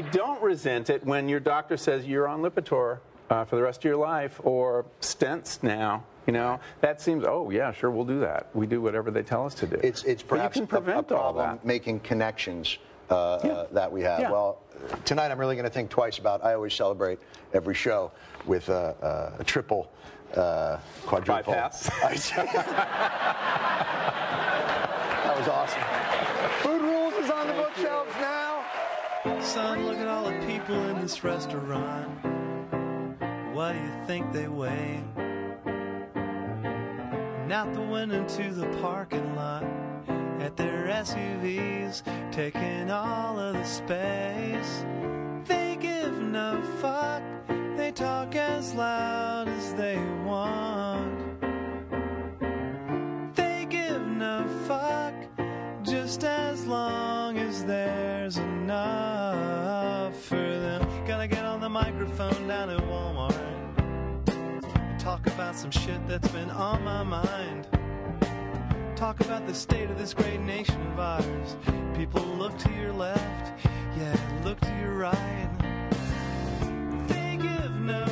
don't resent it when your doctor says you're on Lipitor uh, for the rest of your life or stents now. You know, that seems, oh, yeah, sure, we'll do that. We do whatever they tell us to do. It's, it's But you perhaps can a- prevent a, all problem that. making connections uh, uh, that we have. Yeah. Well, tonight I'm really going to think twice about. I always celebrate every show with uh, a triple, uh, quadruple. Bypass. that was awesome. Food Rules is on the bookshelves now. Son, look at all the people in this restaurant. What do you think they weigh? And out the window to the parking lot at their SUVs, taking all of the space. They give no fuck, they talk as loud as they want. They give no fuck, just as long as there's enough for them. Gotta get on the microphone down at Walmart. Talk about some shit that's been on my mind. Talk about the state of this great nation of ours. People look to your left, yeah, look to your right. They give no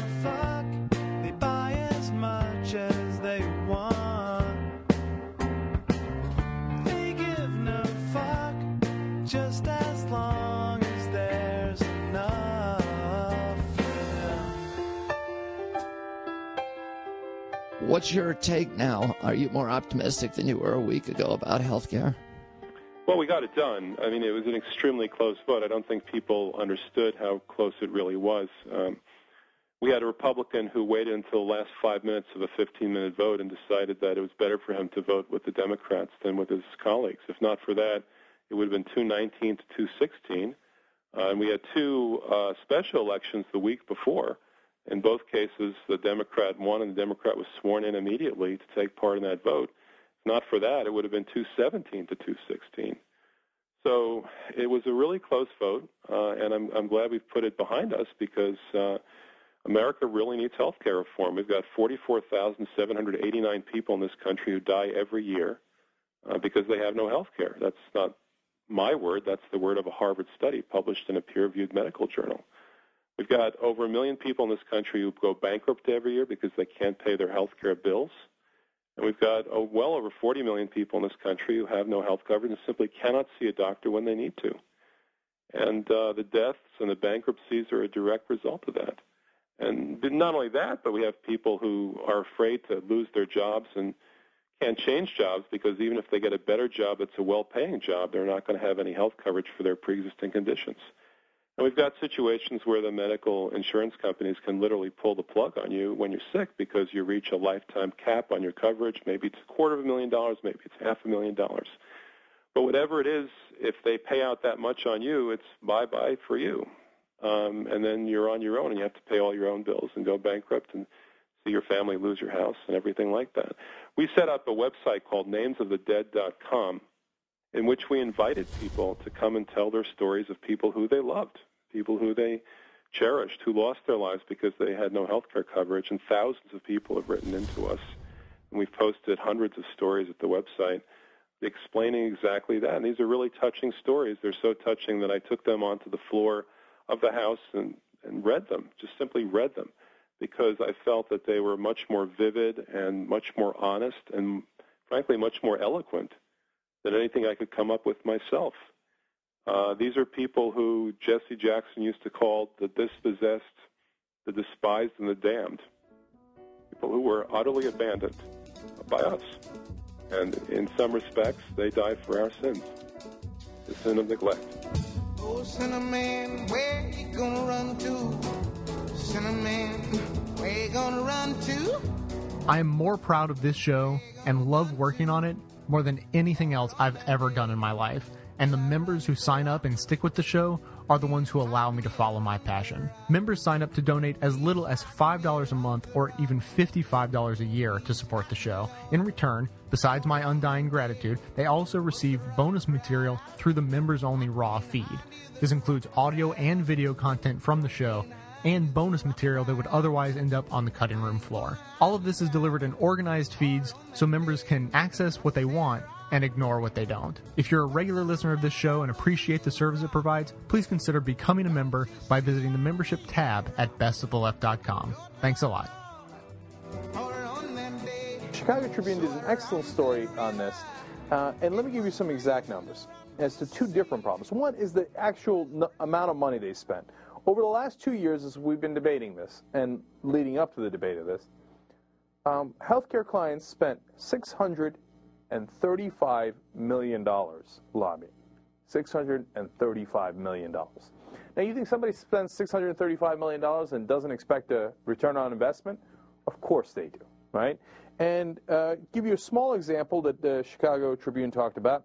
What's your take now? Are you more optimistic than you were a week ago about healthcare? Well, we got it done. I mean, it was an extremely close vote. I don't think people understood how close it really was. Um, we had a Republican who waited until the last five minutes of a 15-minute vote and decided that it was better for him to vote with the Democrats than with his colleagues. If not for that, it would have been 219 to 216. Uh, and we had two uh, special elections the week before. In both cases, the Democrat won, and the Democrat was sworn in immediately to take part in that vote. If not for that, it would have been 217 to 216. So it was a really close vote, uh, and I'm, I'm glad we've put it behind us because uh, America really needs health care reform. We've got 44,789 people in this country who die every year uh, because they have no health care. That's not my word. That's the word of a Harvard study published in a peer-reviewed medical journal. We've got over a million people in this country who go bankrupt every year because they can't pay their health care bills. And we've got oh, well over 40 million people in this country who have no health coverage and simply cannot see a doctor when they need to. And uh, the deaths and the bankruptcies are a direct result of that. And not only that, but we have people who are afraid to lose their jobs and can't change jobs because even if they get a better job that's a well-paying job, they're not going to have any health coverage for their pre-existing conditions. And we've got situations where the medical insurance companies can literally pull the plug on you when you're sick because you reach a lifetime cap on your coverage. Maybe it's a quarter of a million dollars, maybe it's half a million dollars. But whatever it is, if they pay out that much on you, it's bye-bye for you. Um, and then you're on your own and you have to pay all your own bills and go bankrupt and see your family lose your house and everything like that. We set up a website called namesofthedead.com in which we invited people to come and tell their stories of people who they loved, people who they cherished, who lost their lives because they had no health care coverage. And thousands of people have written into us. And we've posted hundreds of stories at the website explaining exactly that. And these are really touching stories. They're so touching that I took them onto the floor of the House and, and read them, just simply read them, because I felt that they were much more vivid and much more honest and, frankly, much more eloquent than anything I could come up with myself. Uh, these are people who Jesse Jackson used to call the dispossessed, the despised, and the damned. People who were utterly abandoned by us. And in some respects, they died for our sins, the sin of neglect. Oh, Cinnamon, where you gonna run to? Cinnamon, where you gonna run to? I am more proud of this show and love working on it more than anything else I've ever done in my life. And the members who sign up and stick with the show are the ones who allow me to follow my passion. Members sign up to donate as little as $5 a month or even $55 a year to support the show. In return, besides my undying gratitude, they also receive bonus material through the members only Raw feed. This includes audio and video content from the show and bonus material that would otherwise end up on the cutting room floor. All of this is delivered in organized feeds so members can access what they want and ignore what they don't. If you're a regular listener of this show and appreciate the service it provides, please consider becoming a member by visiting the membership tab at bestoftheleft.com. Thanks a lot. Chicago Tribune did an excellent story on this, uh, and let me give you some exact numbers as to two different problems. One is the actual n- amount of money they spent. Over the last two years, as we've been debating this and leading up to the debate of this, um, healthcare clients spent $635 million lobbying. $635 million. Now, you think somebody spends $635 million and doesn't expect a return on investment? Of course they do, right? And uh, give you a small example that the Chicago Tribune talked about.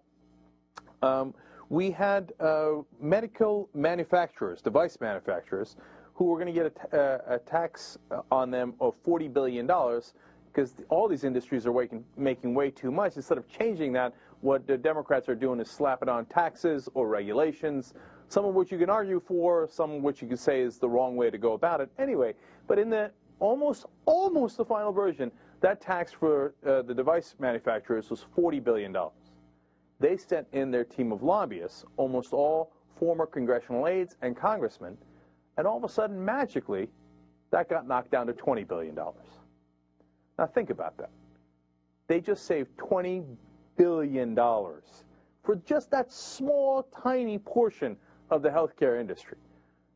Um, we had uh, medical manufacturers, device manufacturers, who were going to get a, uh, a, tax on them of $40 billion because all these industries are making, making way too much. Instead of changing that, what the Democrats are doing is slapping on taxes or regulations, some of which you can argue for, some of which you can say is the wrong way to go about it. Anyway, but in the almost almost the final version, that tax for uh, the device manufacturers was $40 billion. They sent in their team of lobbyists, almost all former congressional aides and congressmen, and all of a sudden, magically, that got knocked down to $20 billion. Now think about that. They just saved $20 billion for just that small, tiny portion of the healthcare industry.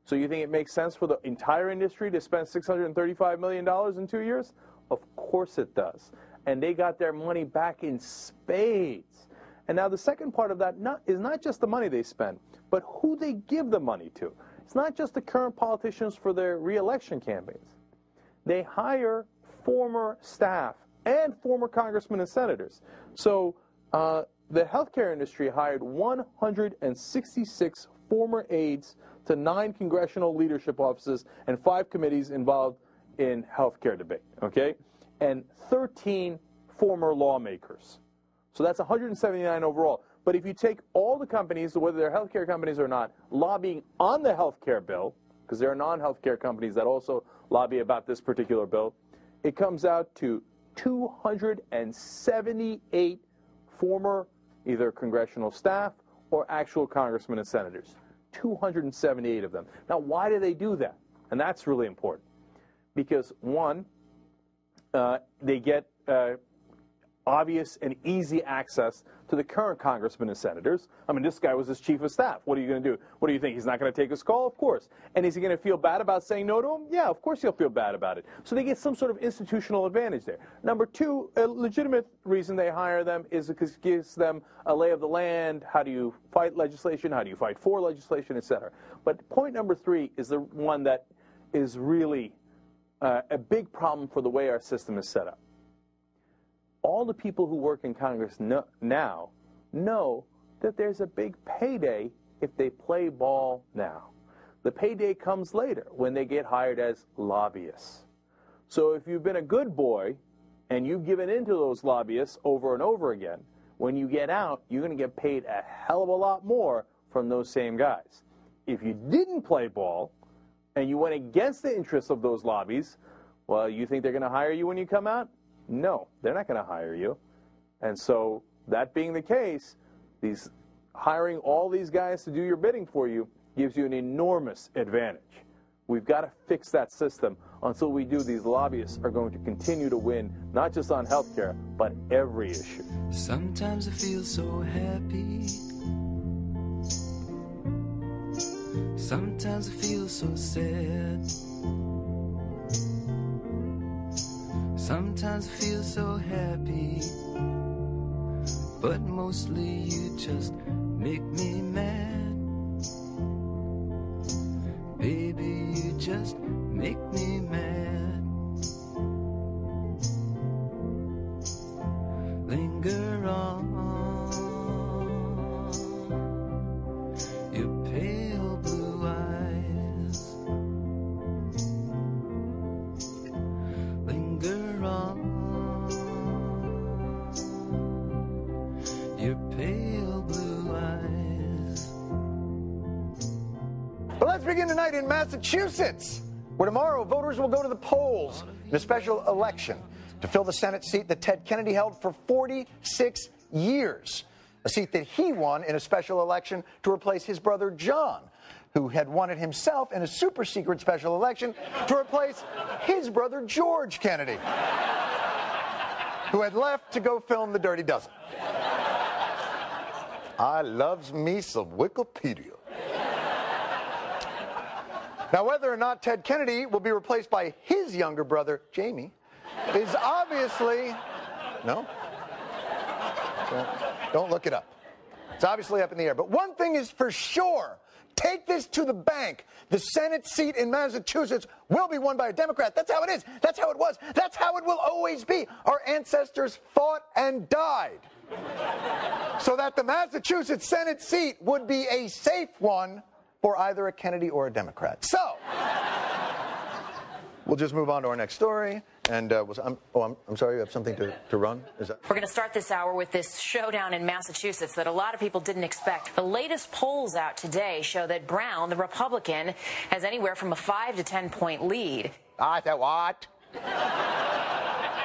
So you think it makes sense for the entire industry to spend $635 million in two years? Of course it does. And they got their money back in spades. And now the second part of that not, is not just the money they spend, but who they give the money to. It's not just the current politicians for their reelection campaigns. They hire former staff and former congressmen and senators. So uh, the healthcare industry hired 166 former aides to nine congressional leadership offices and five committees involved in healthcare debate, okay? And 13 former lawmakers. So that's 179 overall. But if you take all the companies, whether they're healthcare companies or not, lobbying on the healthcare bill, because there are non-healthcare companies that also lobby about this particular bill, it comes out to 278 former either congressional staff or actual congressmen and senators. 278 of them. Now, why do they do that? And that's really important. Because, one, uh, they get uh, obvious and easy access to the current congressmen and senators. I mean, this guy was his chief of staff. What are you going to do? What do you think? He's not going to take his call? Of course. And is he going to feel bad about saying no to him? Yeah, of course he'll feel bad about it. So they get some sort of institutional advantage there. Number two, a legitimate reason they hire them is because it gives them a lay of the land. How do you fight legislation? How do you fight for legislation, et cetera? But point number three is the one that is really uh, a big problem for the way our system is set up all the people who work in Congress know, now know that there's a big payday if they play ball now. The payday comes later when they get hired as lobbyists. So if you've been a good boy and you've given in to those lobbyists over and over again, when you get out, you're going to get paid a hell of a lot more from those same guys. If you didn't play ball and you went against the interests of those lobbies, well, you think they're going to hire you when you come out? No, they're not going to hire you. And so, that being the case, these hiring all these guys to do your bidding for you gives you an enormous advantage. We've got to fix that system. Until we do, these lobbyists are going to continue to win, not just on health care, but every issue. Sometimes I feel so happy. Sometimes I feel so sad. Sometimes I feel so happy, but mostly you just make me mad. Baby, you just make me mad. Massachusetts, where tomorrow voters will go to the polls in a special election to fill the Senate seat that Ted Kennedy held for 46 years. A seat that he won in a special election to replace his brother John, who had won it himself in a super secret special election to replace his brother George Kennedy, who had left to go film The Dirty Dozen. I loves me some Wikipedia. Now, whether or not Ted Kennedy will be replaced by his younger brother, Jamie, is obviously. No? Don't, look it up. It's obviously up in the air. But one thing is for sure take this to the bank. The Senate seat in Massachusetts will be won by a Democrat. That's how it is. That's how it was. That's how it will always be. Our ancestors fought and died so that the Massachusetts Senate seat would be a safe one for either a Kennedy or a Democrat. So, we'll just move on to our next story. And uh, was, I'm, oh, I'm, I'm sorry, you have something to, to run? Is that? We're going to start this hour with this showdown in Massachusetts that a lot of people didn't expect. The latest polls out today show that Brown, the Republican, has anywhere from a 5 to 10 point lead. I said what?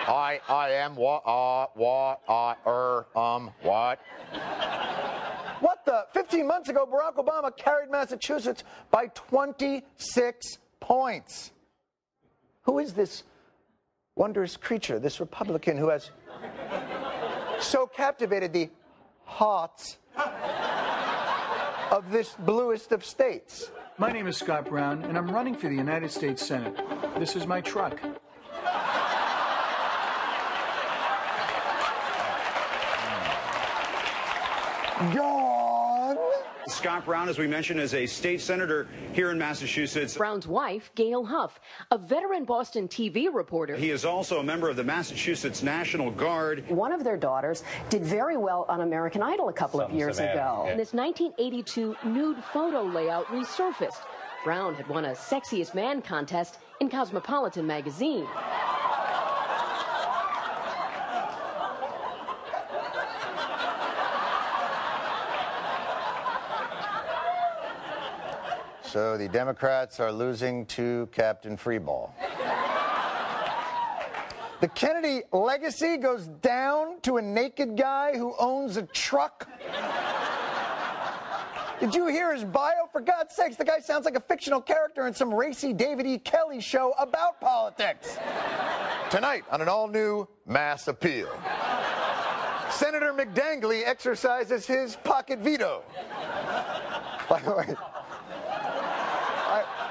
I I am what uh what uh er um what? What the? 15 months ago, Barack Obama carried Massachusetts by 26 points. Who is this wondrous creature, this Republican who has so captivated the hearts of this bluest of states? My name is Scott Brown, and I'm running for the United States Senate. This is my truck. Go on. Scott Brown, as we mentioned, is a state senator here in Massachusetts. Brown's wife, Gail Huff, a veteran Boston TV reporter. He is also a member of the Massachusetts National Guard. One of their daughters did very well on American Idol a couple Something of years ago. yeah. And this 1982 nude photo layout resurfaced. Brown had won a Sexiest Man contest in Cosmopolitan magazine. So the Democrats are losing to Captain Freeball. The Kennedy legacy goes down to a naked guy who owns a truck. Did you hear his bio? For God's sakes, the guy sounds like a fictional character in some racy David E. Kelley show about politics. Tonight on an all new Mass Appeal. Senator McDangley exercises his pocket veto. By the way,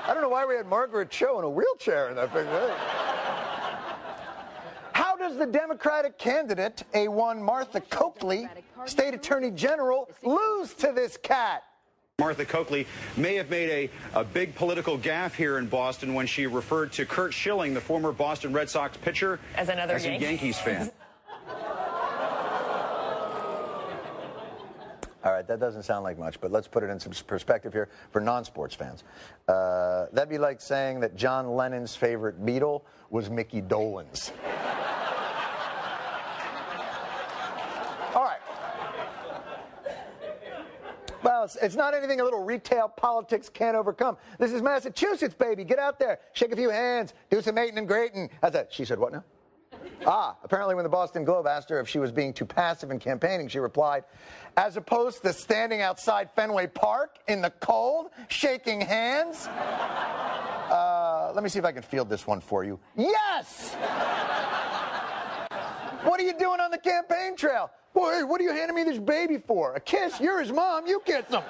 I, I don't know why we had Margaret Cho in a wheelchair in that picture. Eh? How does the Democratic candidate, A1 Martha Coakley, state attorney general, lose to this cat? Martha Coakley may have made a, a big political gaffe here in Boston when she referred to Curt Schilling, the former Boston Red Sox pitcher, As another as a Yankees fan. All right, that doesn't sound like much, but let's put it in some perspective here for non sports fans. Uh, that'd be like saying that John Lennon's favorite Beatle was Micky Dolenz. All right. Well, it's, it's not anything a little retail politics can't overcome. This is Massachusetts, baby. Get out there, shake a few hands, do some mating and grating. How's that? She said, what now? Ah, apparently when the Boston Globe asked her if she was being too passive in campaigning, she replied, as opposed to standing outside Fenway Park in the cold, shaking hands. Uh, let me see if I can field this one for you. Yes! What are you doing on the campaign trail? Boy, what are you handing me this baby for? A kiss? You're his mom. You kiss him.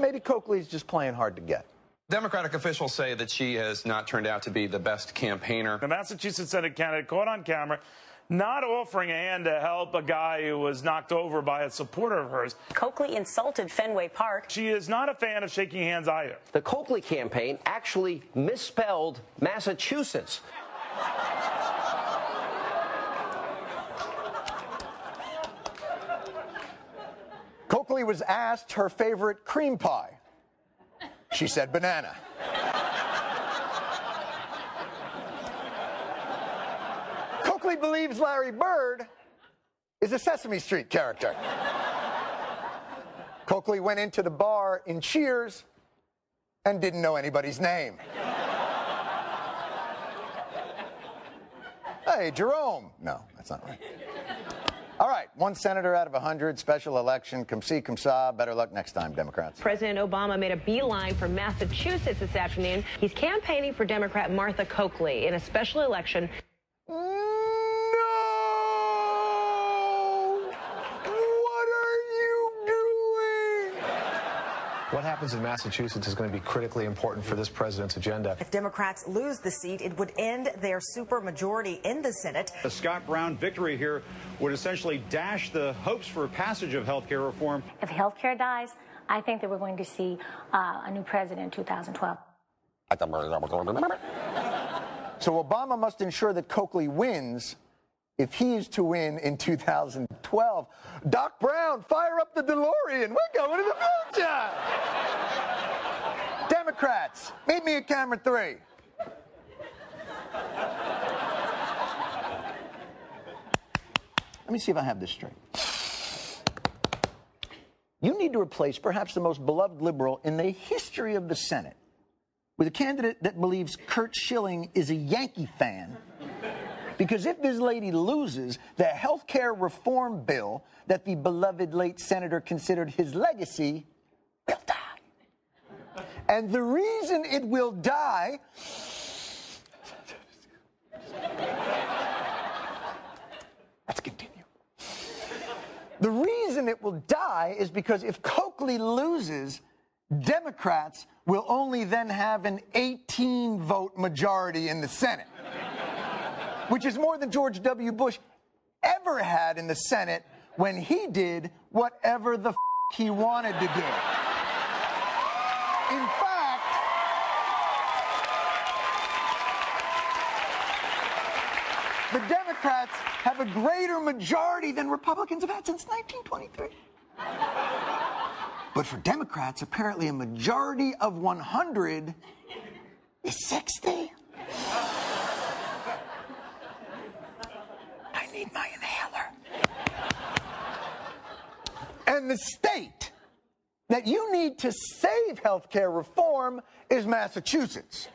Maybe Coakley's just playing hard to get. Democratic officials say that she has not turned out to be the best campaigner. The Massachusetts Senate candidate caught on camera not offering a hand to help a guy who was knocked over by a supporter of hers. Coakley insulted Fenway Park. She is not a fan of shaking hands either. The Coakley campaign actually misspelled Massachusetts. Coakley was asked her favorite cream pie. She said banana. Coakley believes Larry Bird is a Sesame Street character. Coakley went into the bar in Cheers and didn't know anybody's name. Hey, Jerome. No, that's not right. All right, one senator out of 100, special election. Come see, come saw. Better luck next time, Democrats. President Obama made a beeline for Massachusetts this afternoon. He's campaigning for Democrat Martha Coakley in a special election. What happens in Massachusetts is going to be critically important for this president's agenda. If Democrats lose the seat, it would end their supermajority in the Senate. The Scott Brown victory here would essentially dash the hopes for passage of health care reform. If healthcare dies, I think that we're going to see uh, a new president in 2012. So Obama must ensure that Coakley wins if he is to win in 2012. Doc Brown, fire up the DeLorean. We're going to the future. Democrats, meet me at camera three. Let me see if I have this straight. You need to replace perhaps the most beloved liberal in the history of the Senate with a candidate that believes Curt Schilling is a Yankee fan. Because if this lady loses the health care reform bill that the beloved late senator considered his legacy, will die. And the reason it will die. Let's continue. The reason it will die is because if Coakley loses, Democrats will only then have an 18 vote majority in the Senate, which is more than George W. Bush ever had in the Senate when he did whatever the f- he wanted to do. In fact, the Democrats have a greater majority than Republicans have had since 1923. But for Democrats, apparently a majority of 100 is 60. Need my inhaler. And the state that you need to save health care reform is Massachusetts.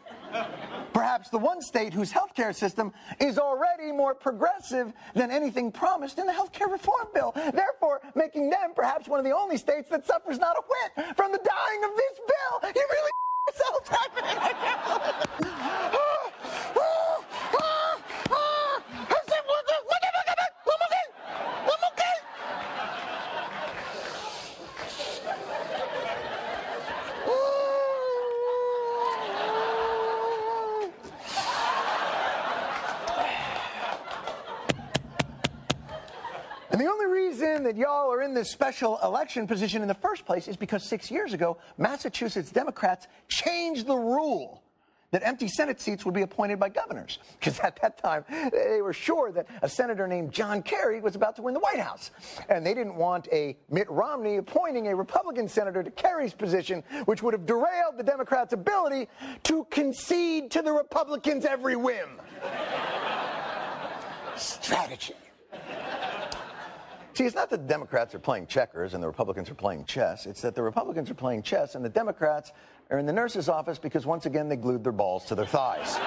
Perhaps the one state whose healthcare system is already more progressive than anything promised in the healthcare reform bill, therefore making them perhaps one of the only states that suffers not a whit from the dying of this bill. You really yourselves happening. I can't believe it. And the only reason that y'all are in this special election position in the first place is because six years ago, Massachusetts Democrats changed the rule that empty Senate seats would be appointed by governors. Because at that time, they were sure that a senator named John Kerry was about to win the White House. And they didn't want a Mitt Romney appointing a Republican senator to Kerry's position, which would have derailed the Democrats' ability to concede to the Republicans' every whim. Strategy. See, it's not that the Democrats are playing checkers and the Republicans are playing chess. It's that the Republicans are playing chess and the Democrats are in the nurse's office because once again they glued their balls to their thighs.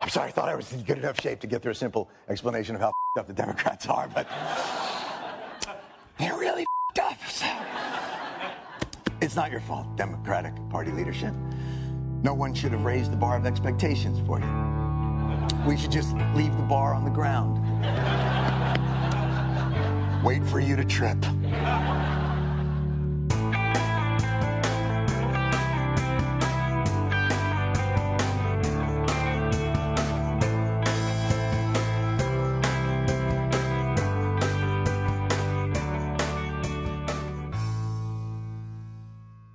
I'm sorry, I thought I was in good enough shape to get through a simple explanation of how up the Democrats are, but they're really up. So. It's not your fault, Democratic Party leadership. No one should have raised the bar of expectations for you. We should just leave the bar on the ground. Wait for you to trip.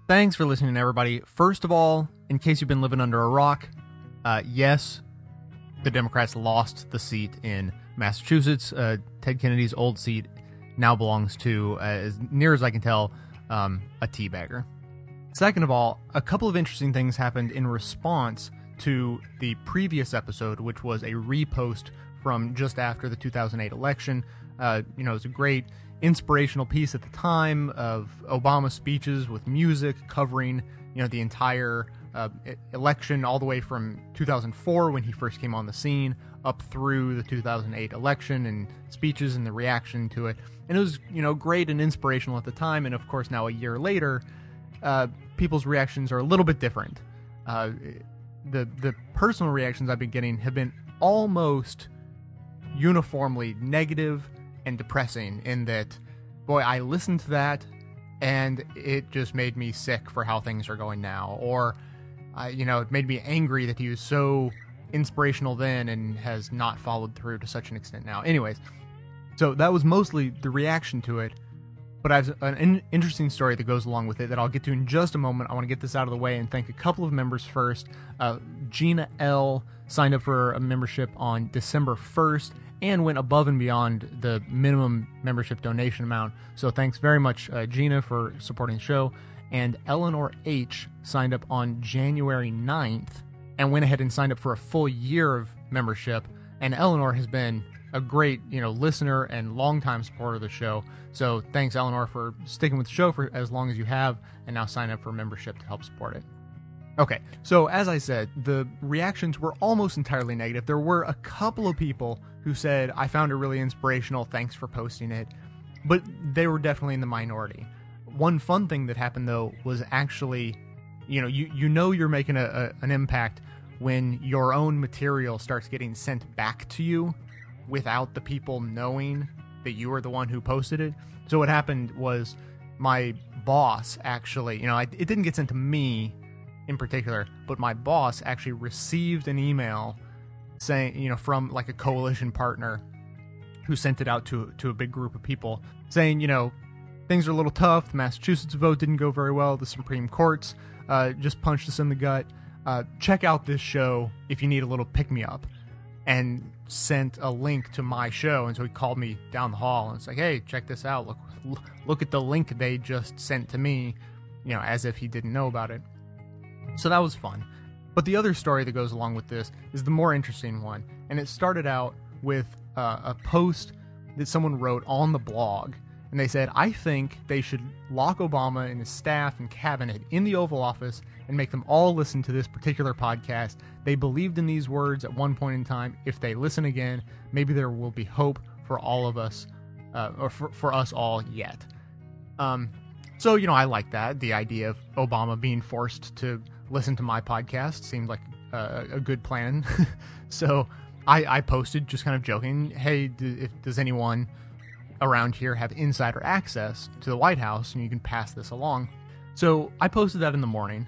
Thanks for listening, everybody. First of all, in case you've been living under a rock, uh, yes, the Democrats lost the seat in Massachusetts. Uh, Ted Kennedy's old seat now belongs to, uh, as near as I can tell, um, a teabagger. Second of all, a couple of interesting things happened in response to the previous episode, which was a repost from just after the 2008 election. Uh, you know, it was a great inspirational piece at the time of Obama's speeches with music covering, you know, the entire uh, election all the way from 2004 when he first came on the scene up through the 2008 election and speeches and the reaction to it. And it was, you know, great and inspirational at the time. And of course, now a year later, uh, people's reactions are a little bit different. Uh, the the personal reactions I've been getting have been almost uniformly negative and depressing. In that, boy, I listened to that and it just made me sick for how things are going now, or uh, you know, it made me angry that he was so inspirational then and has not followed through to such an extent now. Anyways, so that was mostly the reaction to it. But I have an in- interesting story that goes along with it that I'll get to in just a moment. I want to get this out of the way and thank a couple of members first. Uh, Gina L signed up for a membership on December 1st and went above and beyond the minimum membership donation amount. So thanks very much, uh, Gina, for supporting the show. And Eleanor H signed up on January 9th and went ahead and signed up for a full year of membership. And Eleanor has been a great, you know, listener and longtime supporter of the show. So thanks, Eleanor, for sticking with the show for as long as you have, and now sign up for membership to help support it. Okay, so as I said, the reactions were almost entirely negative. There were a couple of people who said, I found it really inspirational, thanks for posting it, but they were definitely in the minority. One fun thing that happened, though, was actually, you know, you, you know you're making a, a an impact when your own material starts getting sent back to you without the people knowing that you were the one who posted it. So what happened was my boss actually, you know, I, it didn't get sent to me in particular, but my boss actually received an email saying, you know, from like a coalition partner who sent it out to to a big group of people saying, you know, things are a little tough. The Massachusetts vote didn't go very well. The Supreme Court's uh, just punched us in the gut. Uh, check out this show if you need a little pick me up and sent a link to my show. And so he called me down the hall and it's like, hey, check this out. Look, look at the link they just sent to me, you know, as if he didn't know about it. So that was fun. But the other story that goes along with this is the more interesting one. And it started out with uh, a post that someone wrote on the blog. And they said, I think they should lock Obama and his staff and cabinet in the Oval Office and make them all listen to this particular podcast. They believed in these words at one point in time. If they listen again, maybe there will be hope for all of us, uh, or for, for us all yet. Um, so, you know, I like that. The idea of Obama being forced to listen to my podcast seemed like a, a good plan. so I, I, posted just kind of joking, hey, if, does anyone around here have insider access to the White House and you can pass this along? So I posted that in the morning.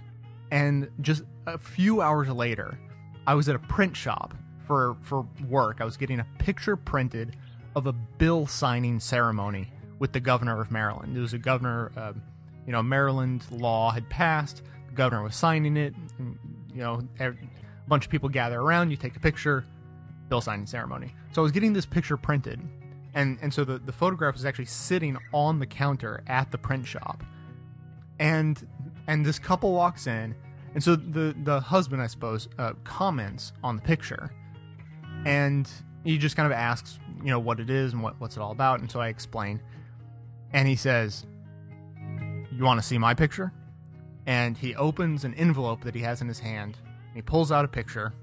And just a few hours later, I was at a print shop for for work. I was getting a picture printed of a bill signing ceremony with the governor of Maryland. It was a governor, uh, you know, Maryland law had passed. Governor was signing it. And, you know, a bunch of people gather around. You take a picture. Bill signing ceremony. So I was getting this picture printed, and and so the the photograph was actually sitting on the counter at the print shop, and and this couple walks in, and so the the husband, I suppose, uh, comments on the picture, and he just kind of asks, you know, what it is and what what's it all about, and so I explain, and he says, "You want to see my picture?" And he opens an envelope that he has in his hand. And he pulls out a picture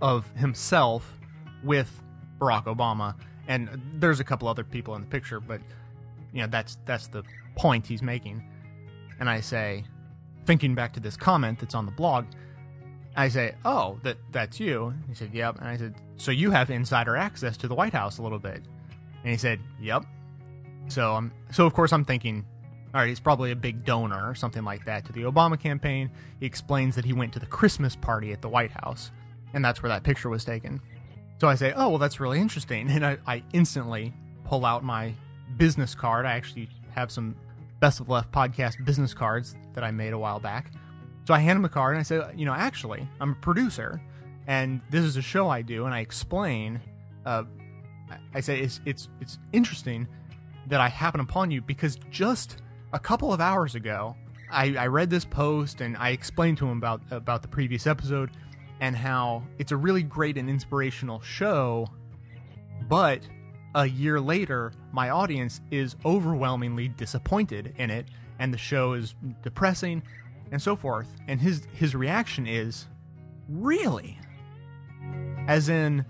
of himself with Barack Obama, and there's a couple other people in the picture, but you know that's that's the point he's making and I say, thinking back to this comment that's on the blog, I say, "Oh, that that's you." He said, "Yep." And I said, "So you have insider access to the White House a little bit?" And he said, "Yep." So I'm so of course I'm thinking, all right, he's probably a big donor or something like that to the Obama campaign. He explains that he went to the Christmas party at the White House, and that's where that picture was taken. So I say, "Oh, well, that's really interesting," and I, I instantly pull out my business card. I actually have some Best of Left podcast business cards that I made a while back. So I hand him a card and I say, you know, actually, I'm a producer, and this is a show I do, and I explain. Uh, I say it's it's it's interesting that I happen upon you because just a couple of hours ago, I, I read this post and I explained to him about about the previous episode, and how it's a really great and inspirational show, but a year later, my audience is overwhelmingly disappointed in it, and the show is depressing, and so forth. And his his reaction is, really, as in,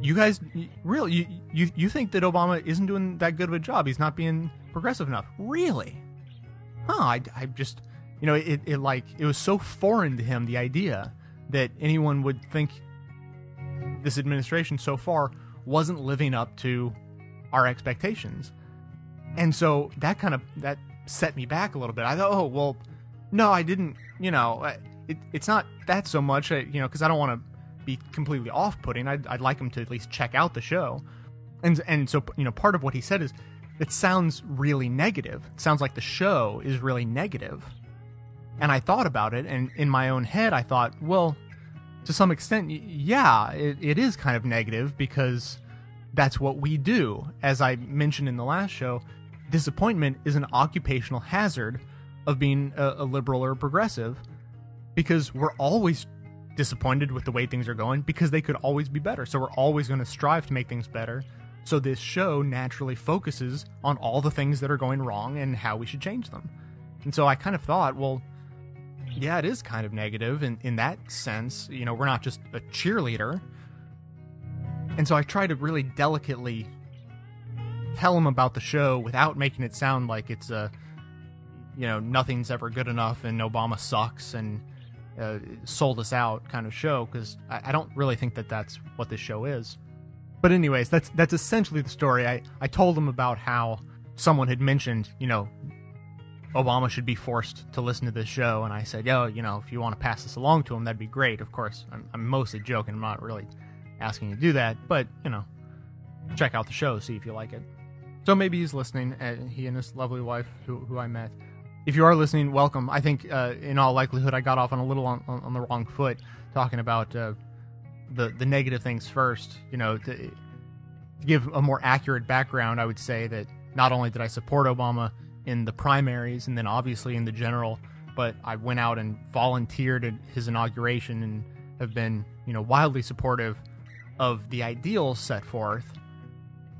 you guys really you, you you think that Obama isn't doing that good of a job? He's not being progressive enough, really? Huh? I, I just you know it, it like it was so foreign to him the idea that anyone would think this administration so far wasn't living up to our expectations. And so that kind of that set me back a little bit. I thought, oh well, no, I didn't. You know, it, it's not that so much. You know, because I don't want to be completely off-putting. I'd, I'd like him to at least check out the show. And and so you know, part of what he said is, it sounds really negative. It sounds like the show is really negative. And I thought about it, and in my own head, I thought, well, to some extent, yeah, it, it is kind of negative because that's what we do. As I mentioned in the last show, disappointment is an occupational hazard of being a, a liberal or progressive because we're always disappointed with the way things are going because they could always be better. So we're always going to strive to make things better. So this show naturally focuses on all the things that are going wrong and how we should change them. And so I kind of thought, well, yeah, it is kind of negative in, in that sense. You know, we're not just a cheerleader. And so I try to really delicately tell him about the show without making it sound like it's a, you know, nothing's ever good enough and Obama sucks and uh, sold us out kind of show because I, I don't really think that that's what this show is. But anyways, that's that's essentially the story. I I told him about how someone had mentioned, you know, Obama should be forced to listen to this show. And I said, yo, you know, if you want to pass this along to him, that'd be great. Of course, I'm, I'm mostly joking. I'm not really asking you to do that, but, you know, check out the show, see if you like it. So maybe he's listening, uh, he and his lovely wife, who, who I met. If you are listening, welcome. I think, uh, in all likelihood, I got off on a little on, on, on the wrong foot talking about uh, the the negative things first. You know, to, to give a more accurate background, I would say that not only did I support Obama in the primaries and then obviously in the general, but I went out and volunteered at his inauguration and have been, you know, wildly supportive of the ideals set forth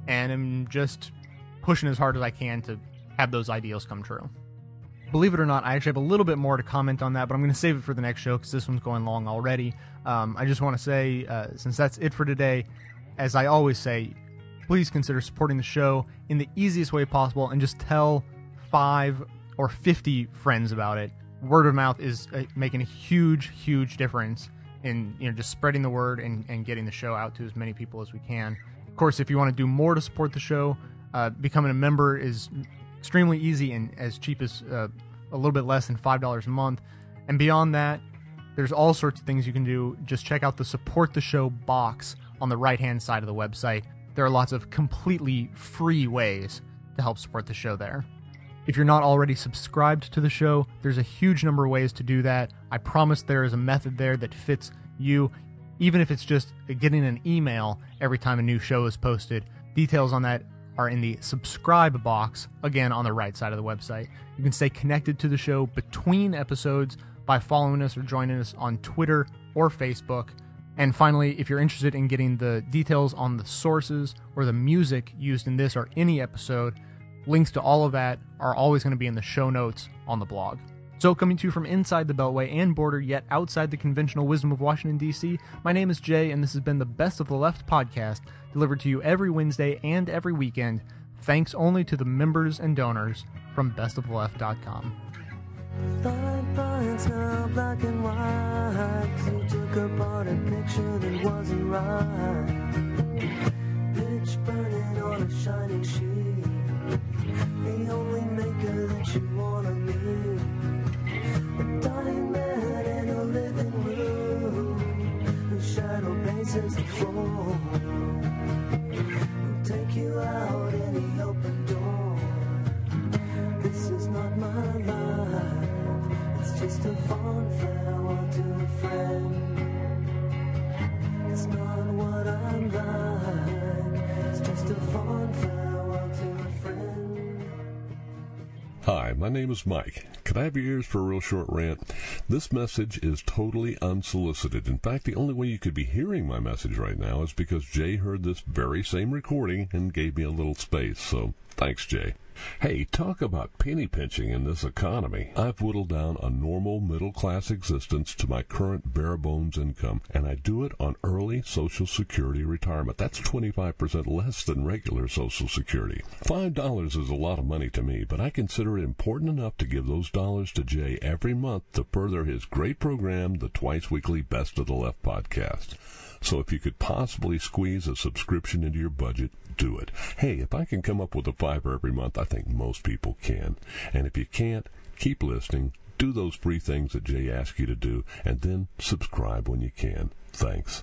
and am just pushing as hard as I can to have those ideals come true. Believe it or not, I actually have a little bit more to comment on that, but I'm going to save it for the next show because this one's going long already. Um, I just want to say, uh, since that's it for today, as I always say, please consider supporting the show in the easiest way possible and just tell five or 50 friends about it. Word of mouth is uh, making a huge, huge difference in you know just spreading the word and, and getting the show out to as many people as we can. Of course, if you want to do more to support the show, uh, becoming a member is extremely easy and as cheap as uh, a little bit less than $5 a month. And beyond that, there's all sorts of things you can do. Just check out the support the show box on the right hand side of the website. There are lots of completely free ways to help support the show there. If you're not already subscribed to the show, there's a huge number of ways to do that. I promise there is a method there that fits you, even if it's just getting an email every time a new show is posted. Details on that are in the subscribe box, again on the right side of the website. You can stay connected to the show between episodes by following us or joining us on Twitter or Facebook. And finally, if you're interested in getting the details on the sources or the music used in this or any episode, Links to all of that are always going to be in the show notes on the blog. So, coming to you from inside the Beltway and border, yet outside the conventional wisdom of Washington, D.C., my name is Jay, and this has been the Best of the Left podcast, delivered to you every Wednesday and every weekend, thanks only to the members and donors from bestoftheleft.com. Fine lines black and white. You took apart a picture that wasn't right. Pitch burning on a shining sheet. The only maker that you wanna meet. A dying man in a living room. Whose shadow paces the floor. Who'll take you out Hi, my name is Mike. Could I have your ears for a real short rant? This message is totally unsolicited. In fact, the only way you could be hearing my message right now is because Jay heard this very same recording and gave me a little space. So thanks, Jay. Hey, talk about penny pinching in this economy. I've whittled down a normal middle class existence to my current bare bones income, and I do it on early Social Security retirement. That's 25% less than regular Social Security. $5 is a lot of money to me, but I consider it important enough to give those dollars to Jay every month to further his great program, the twice weekly Best of the Left podcast. So if you could possibly squeeze a subscription into your budget, do it. Hey, if I can come up with a fiver every month, I think most people can. And if you can't, keep listening, do those free things that Jay asks you to do, and then subscribe when you can. Thanks.